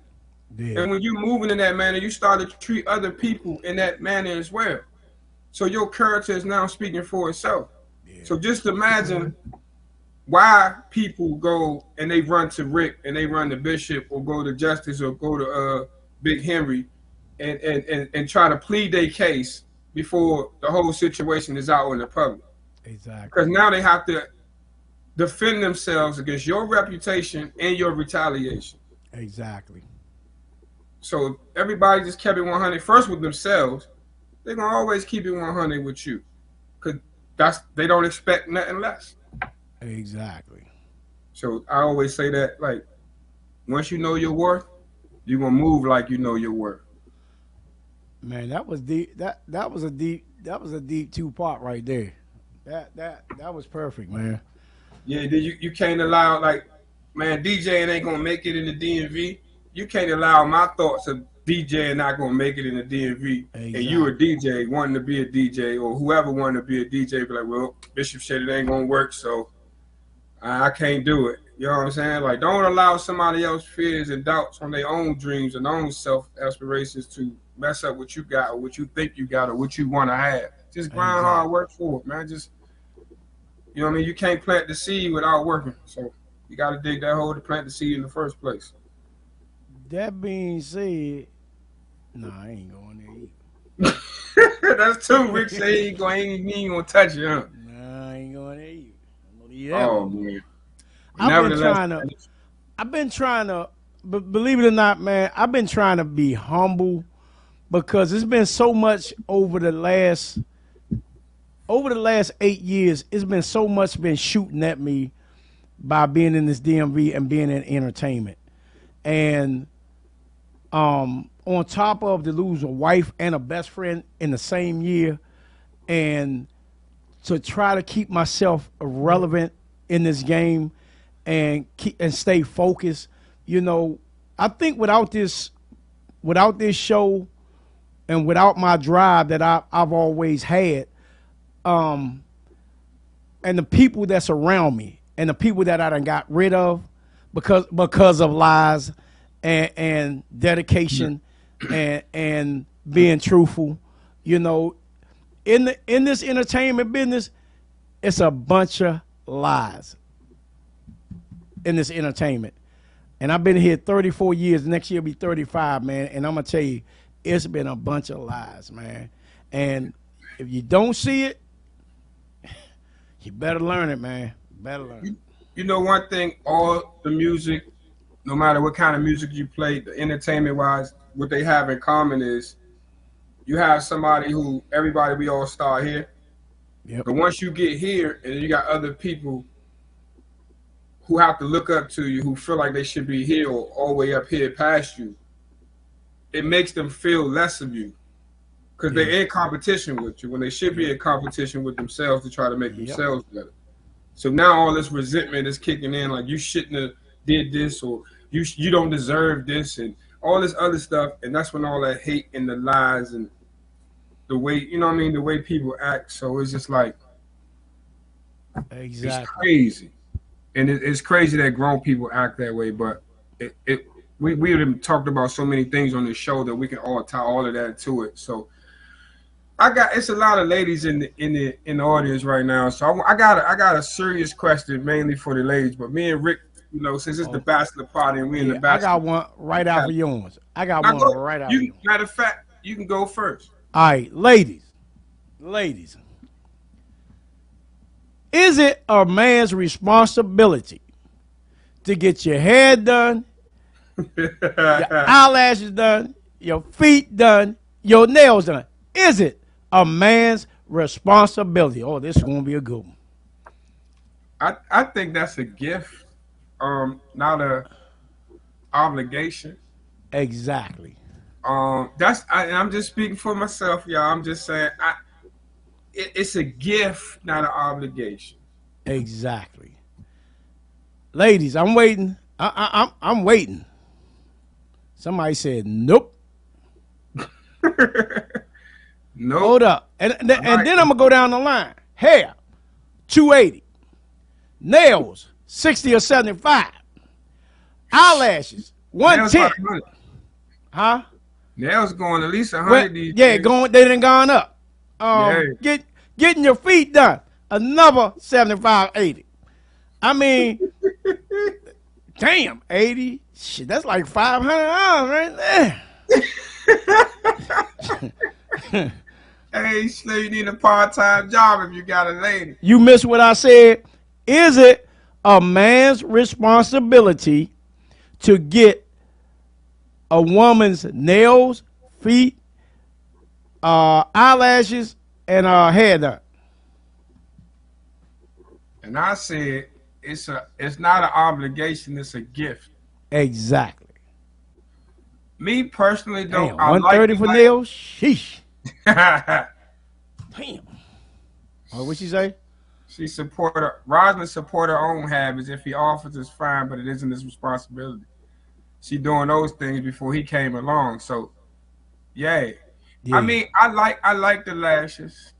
And when you're moving in that manner, you start to treat other people in that manner as well. So your character is now speaking for itself. So just imagine why people go and they run to Rick and they run to Bishop or go to Justice or go to uh, Big Henry and, and, and, and try to plead their case before the whole situation is out in the public. Exactly. Because now they have to defend themselves against your reputation and your retaliation. Exactly. So everybody just kept it 100 first with themselves. They're gonna always keep it 100 with you, cause that's they don't expect nothing less. Exactly. So I always say that like, once you know your worth, you're gonna move like you know your worth. Man, that was deep. That that was a deep. That was a deep two part right there. That that that was perfect, man. Yeah, then you, you can't allow like, man, DJing ain't gonna make it in the DMV. You can't allow my thoughts of DJing not gonna make it in the DMV, and you a DJ wanting to be a DJ or whoever wanting to be a DJ, be like, well, Bishop said it ain't gonna work, so I can't do it. You know what I'm saying? Like, don't allow somebody else's fears and doubts on their own dreams and own self aspirations to mess up what you got or what you think you got or what you want to have. Just grind hard, work for it, man. Just you know what I mean? You can't plant the seed without working. So you got to dig that hole to plant the seed in the first place. That being said, nah, I ain't going there either. (laughs) That's too Rick said he ain't going, ain't, ain't gonna touch it, huh? Nah, I ain't going there either. I'm gonna leave that Oh man. I've been trying to. I've been trying to. But believe it or not, man, I've been trying to be humble because it's been so much over the last over the last eight years. It's been so much been shooting at me by being in this DMV and being in entertainment, and um, on top of to lose a wife and a best friend in the same year, and to try to keep myself relevant in this game and keep and stay focused. You know, I think without this without this show and without my drive that I, I've always had, um, and the people that's around me and the people that I done got rid of because because of lies and, and dedication and and being truthful, you know, in the in this entertainment business, it's a bunch of lies in this entertainment. And I've been here 34 years. Next year will be 35, man. And I'm gonna tell you, it's been a bunch of lies, man. And if you don't see it, you better learn it, man. Better learn it. You know one thing, all the music, no matter what kind of music you play, the entertainment wise, what they have in common is you have somebody who everybody we all start here. Yep. But once you get here and you got other people who have to look up to you, who feel like they should be here or all the way up here past you, it makes them feel less of you. Because they're in competition with you when they should be in competition with themselves to try to make themselves better. So now all this resentment is kicking in, like you shouldn't have did this or you you don't deserve this and all this other stuff, and that's when all that hate and the lies and the way you know what I mean, the way people act. So it's just like Exactly. it's crazy, and it, it's crazy that grown people act that way. But it, it we we have talked about so many things on this show that we can all tie all of that to it. So I got it's a lot of ladies in the in the in the audience right now. So I, I got a, I got a serious question mainly for the ladies. But me and Rick, you know, since it's the bachelor party and we in the the I got one right after yours. I got Now one go- right after you, matter of fact, you can go first. All right, ladies, ladies, is it a man's responsibility to get your hair done, your (laughs) eyelashes done, your feet done, your nails done. Is it a man's responsibility? Oh, this is gonna be a good one. I, I think that's a gift, um, not a obligation. Exactly. Um, that's I, and I'm just speaking for myself, y'all. I'm just saying, I, it, it's a gift, not an obligation. Exactly. Ladies, I'm waiting. I, I, I'm I'm waiting. Somebody said nope. (laughs) no. Hold up, and and, and then I'm gonna go down the line. Hair, two eighty. Nails, sixty or seventy five. Eyelashes, one Nails ten. about 100. Huh? Nails going at least a Well, hundred these yeah, days. going they done gone up. Um, Yeah. get getting your feet done, another 75, 80. I mean, (laughs) damn, 80. Shit, that's like five hundred dollars right there. (laughs) (laughs) Hey, so you need a part time job if you got a lady. you missed what I said. Is it a man's responsibility to get a woman's nails, feet, uh, eyelashes, and uh, hair done? And I said it's a it's not an obligation, it's a gift. Exactly. Me personally don't. One thirty like for like- nails. Sheesh. Damn. Oh, what would she say? She support her Roslyn support her own habits. If he offers it's fine, but it isn't his responsibility. She doing those things before he came along. So yay. Yeah. I mean, I like I like the lashes.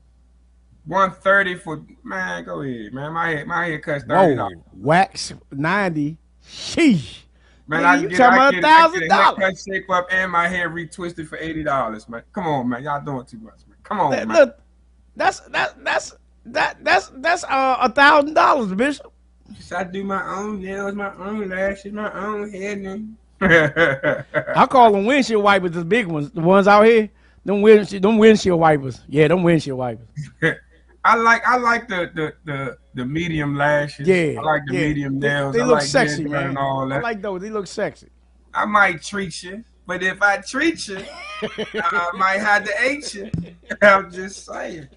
One thirty for man, go ahead, man. My hair my hair cuts thirty Whoa, dollars. wax ninety. Sheesh. Man, Nigga, I you get, talking I about get, a I thousand a dollars? shape up, and my hair retwisted for eighty dollars, man. Come on, man. Y'all doing too much, man. Come on, That- man. Look, that's that that's that that's that's uh, a thousand dollars, Bishop. I do my own nails, my own lashes, my own hair. I call them windshield wipers, the big ones, the ones out here. Them windshield, them windshield wipers. Yeah, them windshield wipers. (laughs) I like I like the the the, the medium lashes. Yeah, I like the yeah. medium nails. They, I look like sexy, man. and all that. I like those. They look sexy. I might treat you, but if I treat you, I might have to eat you. (laughs) I'm just saying.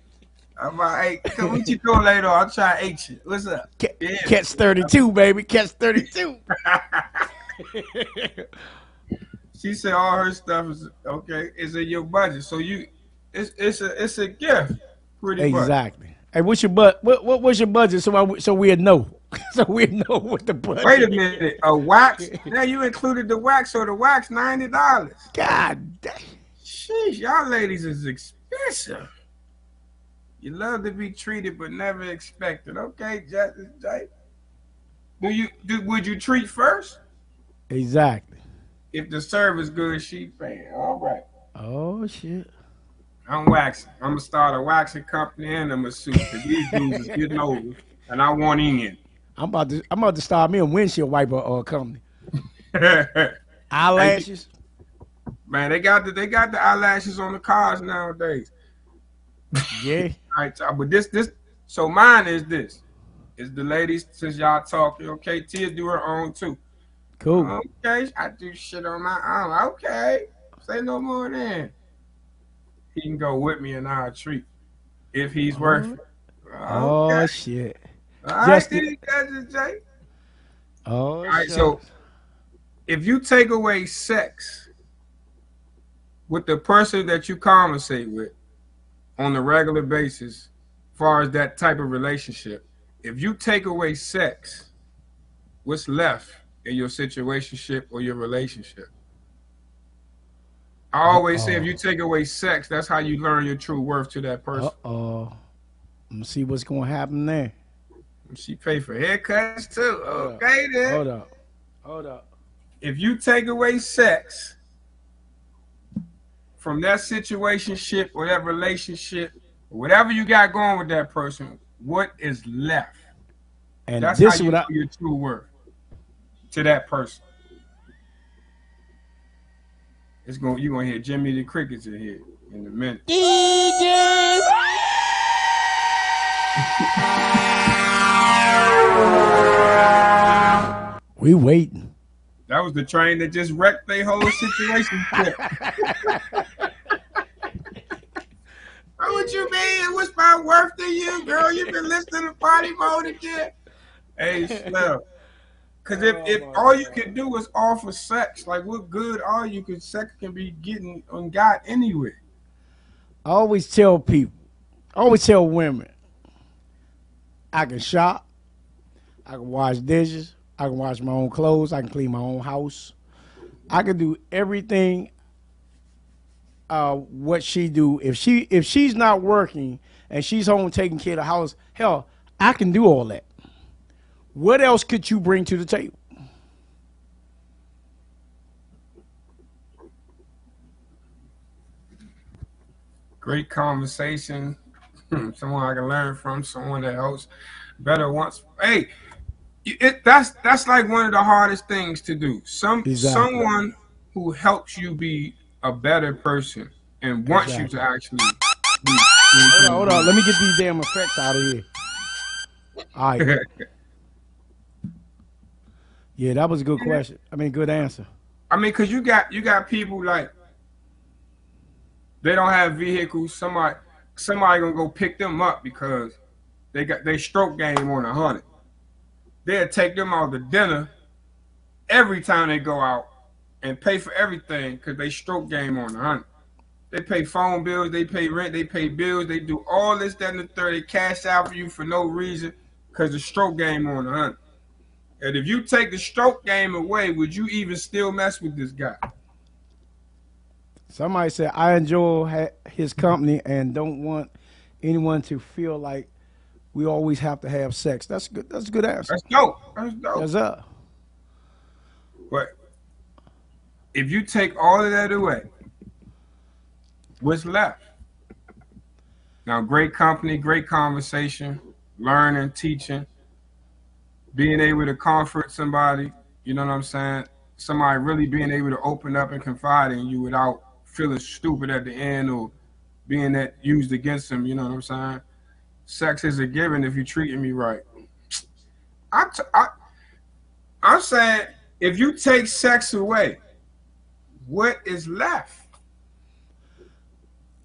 I might, hey, come what you doing later? I'll try to eat you. What's up? Yeah. Catch thirty two, baby. Catch thirty two. (laughs) (laughs) She said all her stuff is okay. Is in your budget, so you, it's it's a it's a gift, pretty much. exactly. Hey, what's your but? What what was your budget? So I, so we know. (laughs) so we know what the budget. Wait a minute, a wax? (laughs) now you included the wax, so the wax ninety dollars. God damn. Sheesh, y'all ladies is expensive. You love to be treated, but never expected. Okay, Justice J. Do you do? Would you treat first? Exactly. If the service good, she paying. All right. Oh shit. I'm waxing. I'm gonna start a waxing company and I'm a suit. Cause these dudes is getting older, and I want in. I'm about to I'm about to start me a windshield wiper uh, company. (laughs) Eyelashes. Man, they got the they got the eyelashes on the cars nowadays. Yeah. (laughs) All right, but this this so mine is this. Is the ladies since y'all talking, okay, Tia do her own too. Cool. Okay, I do shit on my own. Okay. Say no more then. He can go with me and I'll treat. If he's mm-hmm. worth it. Oh Okay. shit. All right, Just then, Justice J. Oh All right, so if you take away sex with the person that you conversate with on a regular basis, as far as that type of relationship, if you take away sex, what's left in your situationship or your relationship? I always say if you take away sex, that's how you learn your true worth to that person. Uh oh. I'm see what's gonna happen there. She pay for haircuts too. Okay then. Hold up. Hold up. if you take away sex from that situationship or that relationship, whatever you got going with that person, what is left? And That's this how is you what I your true worth to that person. It's going you're gonna hear Jimmy the Crickets in here in a minute. (laughs) we waiting. That was the train that just wrecked their whole situation. (laughs) what you mean? What's my worth to you, girl? You've been listening to party mode again. Hey, Slim. Cause if, if all you can do is offer sex, like what good are you? Cause sex can be getting on God anyway. I always tell people, I always tell women, I can shop, I can wash dishes, I can wash my own clothes, I can clean my own house, I can do everything. Uh, what she do if she if she's not working and she's home taking care of the house, hell, I can do all that. What else could you bring to the table? Great conversation. Hmm, someone I can learn from, someone that helps better wants. Hey, it that's that's like one of the hardest things to do. Some Exactly. someone who helps you be a better person and wants you to actually. Be, Hold on, hold on. Let me get these damn effects out of here. All right. (laughs) Yeah, that was a good question. I mean, good answer. I mean, cause you got you got people like they don't have vehicles. Somebody somebody gonna go pick them up because they got they stroke game on a hundred. They'll take them out to dinner every time they go out and pay for everything because they stroke game on a hundred. They pay phone bills, they pay rent, they pay bills, they do all this, that, and the third. They cash out for you for no reason because the stroke game on a hundred. And if you take the stroke game away, would you even still mess with this guy? Somebody said, I enjoy his company and don't want anyone to feel like we always have to have sex. That's good. That's a good answer. That's dope. That's dope. That's up. But if you take all of that away, what's left? Now, great company, great conversation, learning, teaching, being able to comfort somebody, you know what I'm saying? Somebody really being able to open up and confide in you without feeling stupid at the end or being that used against them, you know what I'm saying? Sex is a given if you're treating me right. I, t- I, I'm saying if you take sex away, what is left?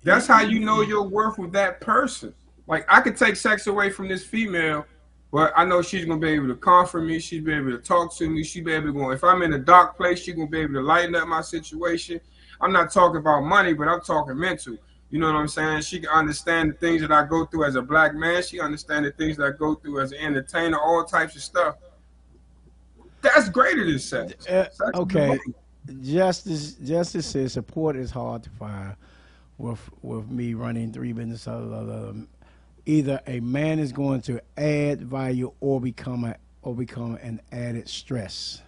That's how you know your worth with that person. Like I could take sex away from this female, but I know she's gonna be able to comfort me. She's be able to talk to me. She'll be able to go. If I'm in a dark place, she's gonna be able to lighten up my situation. I'm not talking about money, but I'm talking mental. You know what I'm saying? She can understand the things that I go through as a black man. She understand the things that I go through as an entertainer, all types of stuff. That's greater than sex. Uh, okay. Justice Justice says support is hard to find with with me running three businesses. Either a man is going to add value or become a or become an added stress.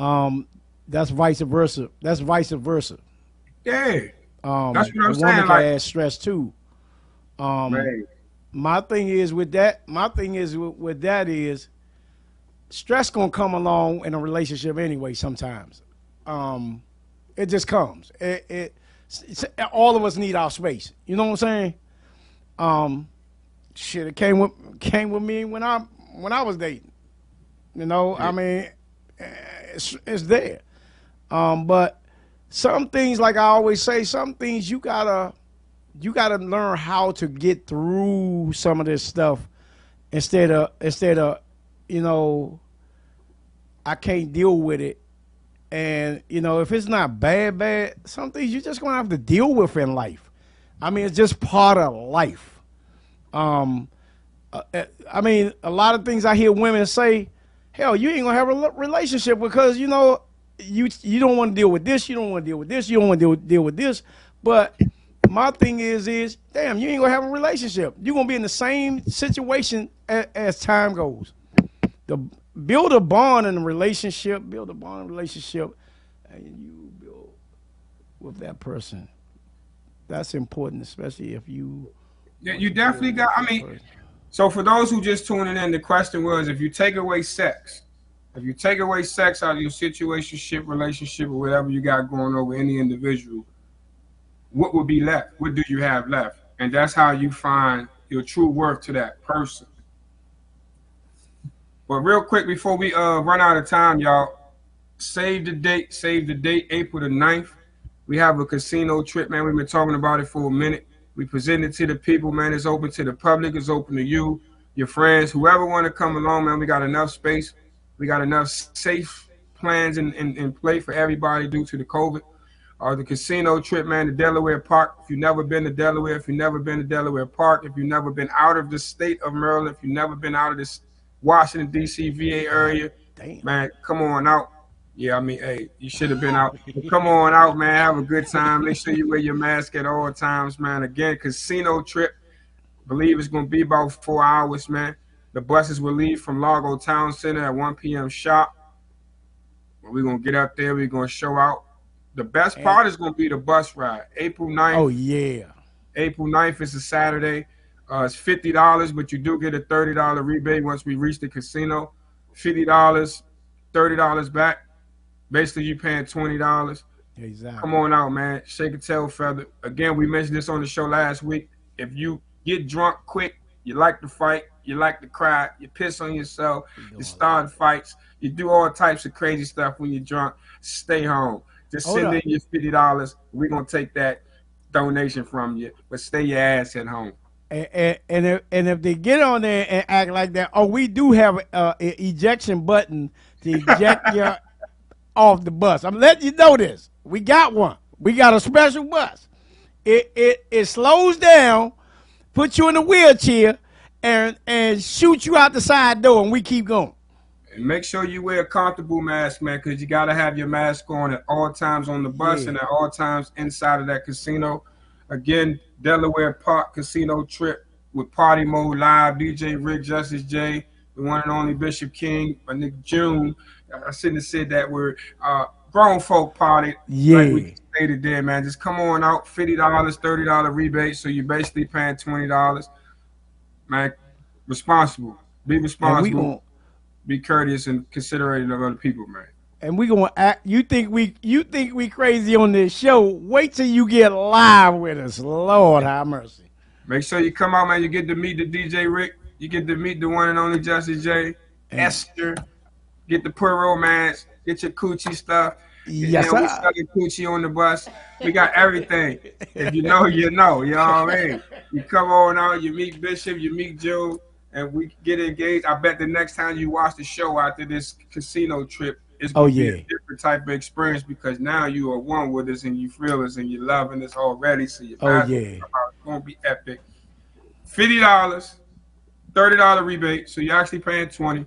Um, that's vice versa. That's vice versa. Yeah. Um, That's what I'm woman saying, can like- add stress too. Um, Right. my thing is with that. My thing is with, with that is stress gonna come along in a relationship anyway. Sometimes, um, it just comes. It, it it's- all of us need our space. You know what I'm saying? Um, shit, it came with came with me when I when I was dating. You know, I mean, it's it's there. Um, but some things, like I always say, some things you gotta you gotta learn how to get through some of this stuff instead of instead of you know I can't deal with it. And you know, if it's not bad, bad, some things you're just gonna have to deal with in life. I mean, it's just part of life. Um, uh, uh, I mean, a lot of things I hear women say, hell, you ain't gonna have a relationship because you know you you don't want to deal with this, you don't want to deal with this, you don't want to deal, deal with this. But my thing is, is damn, you ain't gonna have a relationship. You're gonna be in the same situation as, as time goes. The build a bond in a relationship, build a bond in a relationship, and you build with that person. That's important, especially if you. Yeah, you definitely got. I mean, so for those who just tuning in, the question was: if you take away sex, if you take away sex out of your situationship, relationship, or whatever you got going on with any individual, what would be left? What do you have left? And that's how you find your true worth to that person. But real quick before we uh run out of time, y'all, save the date, save the date, April the 9th. We have a casino trip, man. We've been talking about it for a minute. We present it to the people, man. It's open to the public. It's open to you, your friends, whoever want to come along, man. We got enough space. We got enough safe plans in, in, in play for everybody due to the COVID. Uh, the casino trip, man, to Delaware Park. If you've never been to Delaware, if you've never been to Delaware Park, if you've never been out of the state of Maryland, if you've never been out of this Washington, D.C., VA area, man, come on out. Yeah, I mean, hey, you should have been out. Come on out, man. Have a good time. Make sure you wear your mask at all times, man. Again, casino trip. Believe it's going to be about four hours, man. The buses will leave from Largo Town Center at 1 p.m. sharp. We're going to get up there. We're going to show out. The best part is going to be the bus ride. April 9th. Oh yeah. April 9th is a Saturday. Uh, it's fifty dollars, but you do get a thirty dollar rebate once we reach the casino. Fifty dollars, thirty dollars back. Basically, you paying twenty dollars. Exactly. Come on out, man. Shake a tail feather. Again, we mentioned this on the show last week. If you get drunk quick, you like to fight, you like to cry, you piss on yourself, you start fights, you do all types of crazy stuff when you're drunk. Stay home. Just Hold send up. in your fifty dollars. We're gonna take that donation from you, but stay your ass at home. And, and, and, if, and if they get on there and act like that, oh, we do have an ejection button to eject (laughs) you off the bus. I'm letting you know this. We got one. We got a special bus. It it it slows down, puts you in a wheelchair, and and shoots you out the side door, and we keep going. And make sure you wear a comfortable mask, man, because you gotta have your mask on at all times on the bus Yeah. and at all times inside of that casino. Again, Delaware Park Casino trip with Party Mode Live, DJ Rick, Justice J, the one and only Bishop King, my Nick June. I shouldn't have said that word. Uh, grown folk party. Yeah. Like we stated there, man. Just come on out, fifty dollars, thirty dollar rebate. So you're basically paying twenty dollars. Man, responsible. Be responsible gon- be courteous and considerate of other people, man. And we gonna act. You think we you think we crazy on this show? Wait till you get live with us. Lord have mercy. Make sure you come out, man. You get to meet the DJ Rick. You get to meet the one and only Justice J. Esther. Get the Pure Romance. Get your coochie stuff. Yes, know, we sir. selling coochie on the bus. We got everything. If you know, you know. You know what I mean? You come on out. You meet Bishop. You meet Joe, and we get engaged. I bet the next time you watch the show after this casino trip, it's Oh, gonna be yeah. a different type of experience because now you are one with us and you feel us and you're loving us already. So you're Oh, yeah. it's gonna be epic. Fifty dollars, thirty dollar rebate. So you're actually paying twenty.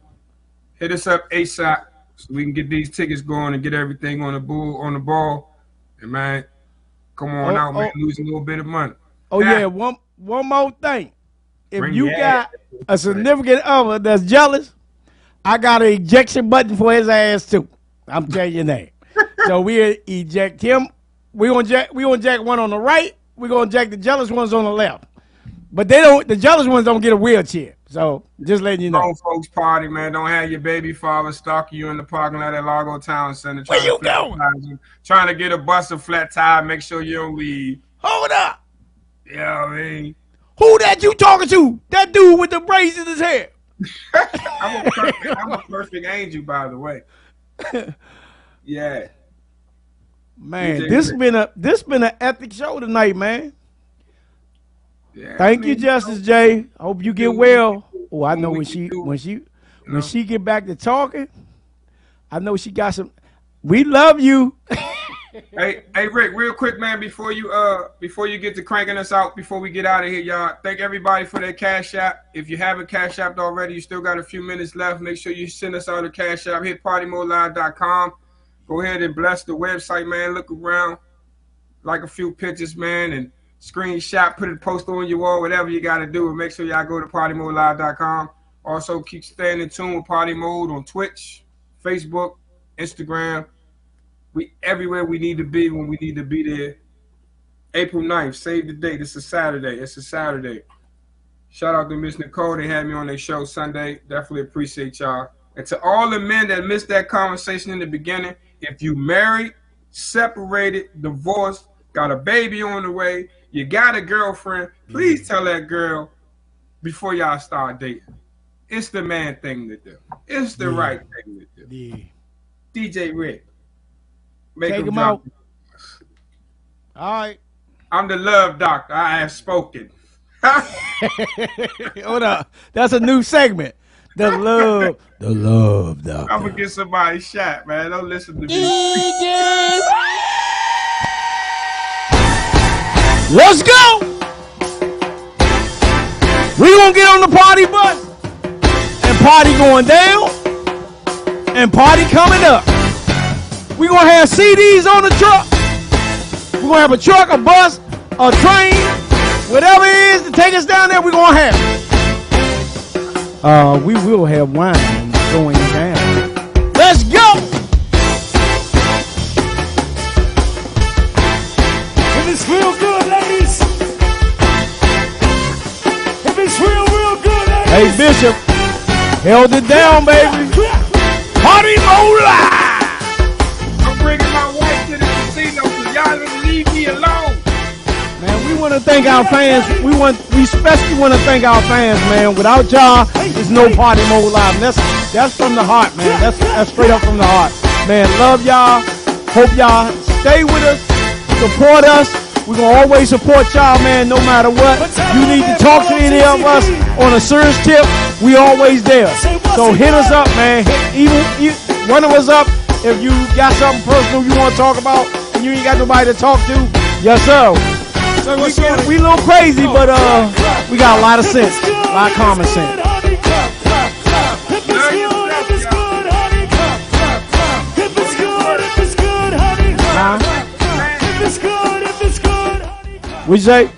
Hit us up ASAP so we can get these tickets going and get everything on the bull on the ball. And man, come on Oh, out, man. oh. Lose a little bit of money. Oh yeah, one one more thing. If you got ass. a significant other that's jealous, I got an ejection button for his ass too. I'm telling you that. (laughs) so we eject him. We gonna eject we gonna eject one on the right. We gonna eject the jealous ones on the left. But they don't. The jealous ones don't get a wheelchair. So just letting you know. Grown folks party, man. Don't have your baby father stalking you in the parking lot at Largo Town Center. Where trying you to going? tires you, Trying to get a bus a flat tire. Make sure you don't leave. Hold up. Yeah, I mean, Who that you talking to? That dude with the braids in his hair. (laughs) I'm a perfect, I'm a perfect angel, by the way. (laughs) Yeah. Man, DJ this Rick. been a this been an epic show tonight, man. Yeah, Thank I you, mean, Justice J. I hope you get well. Oh, I know when she when she know. when she get back to talking, I know she got some. We love you. (laughs) Hey, hey, Rick, real quick, man, before you uh before you get to cranking us out, before we get out of here, y'all, thank everybody for their cash app. If you haven't cash apped already, you still got a few minutes left. Make sure you send us out a cash app. Hit partymodelive.com. Go ahead and bless the website, man. Look around, like a few pictures, man, and screenshot, put it, post on your wall, whatever you got to do. And make sure y'all go to partymodelive.com. Also, keep staying in tune with Party Mode on Twitch, Facebook, Instagram. We everywhere we need to be when we need to be there. April 9th, save the date. It's a Saturday. It's a Saturday. Shout out to Miss Nicole. They had me on their show Sunday. Definitely appreciate y'all. And to all the men that missed that conversation in the beginning, if you married, separated, divorced, got a baby on the way, you got a girlfriend, please mm-hmm. tell that girl before y'all start dating. It's the man thing to do. It's the Yeah. right thing to do. Yeah. DJ Rick. Make Take him him drop. out. All right. I'm the love doctor. I have spoken. (laughs) Hold up. That's a new segment. The love. The love doctor. I'm gonna get somebody shot, man. Don't listen to me. Let's go. We gonna get on the party bus and party going down and party coming up. We gonna have CDs on the truck. We gonna have a truck, a bus, a train, whatever it is to take us down there. We gonna have. Uh, we will have wine going Hey Bishop, held it down, baby. Party Mola. I'm bringing my wife to the casino because y'all didn't leave me alone. Man, we want to thank our fans. We want, we especially want to thank our fans, man. Without y'all, there's no party mode live. And that's that's from the heart, man. That's that's straight up from the heart, man. Love y'all. Hope y'all stay with us, support us. We're gonna always support y'all, man, no matter what. You need to talk to any of us on a serious tip. We always there. So hit us up, man. Even, one of us up if you got something personal you want to talk about and you ain't got nobody to talk to. Yes, sir. We, get- we a little crazy, but uh, we got a lot of sense, a lot of common sense. We say,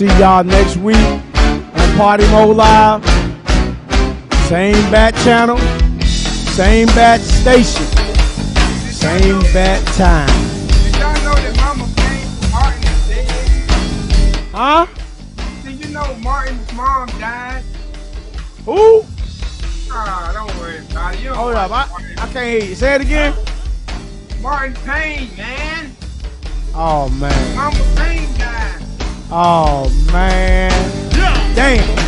see y'all next week on Party Mode Live. Same bat channel, same bat station, same bat time. Did y'all know that Mama Payne Martin dead? Huh? Did you know Martin's mom died? Who? Ah, don't worry about it. You Hold up, I, I can't hear you. Say it again. Martin Payne, man. Oh man. Mama Payne died. Oh man. Damn.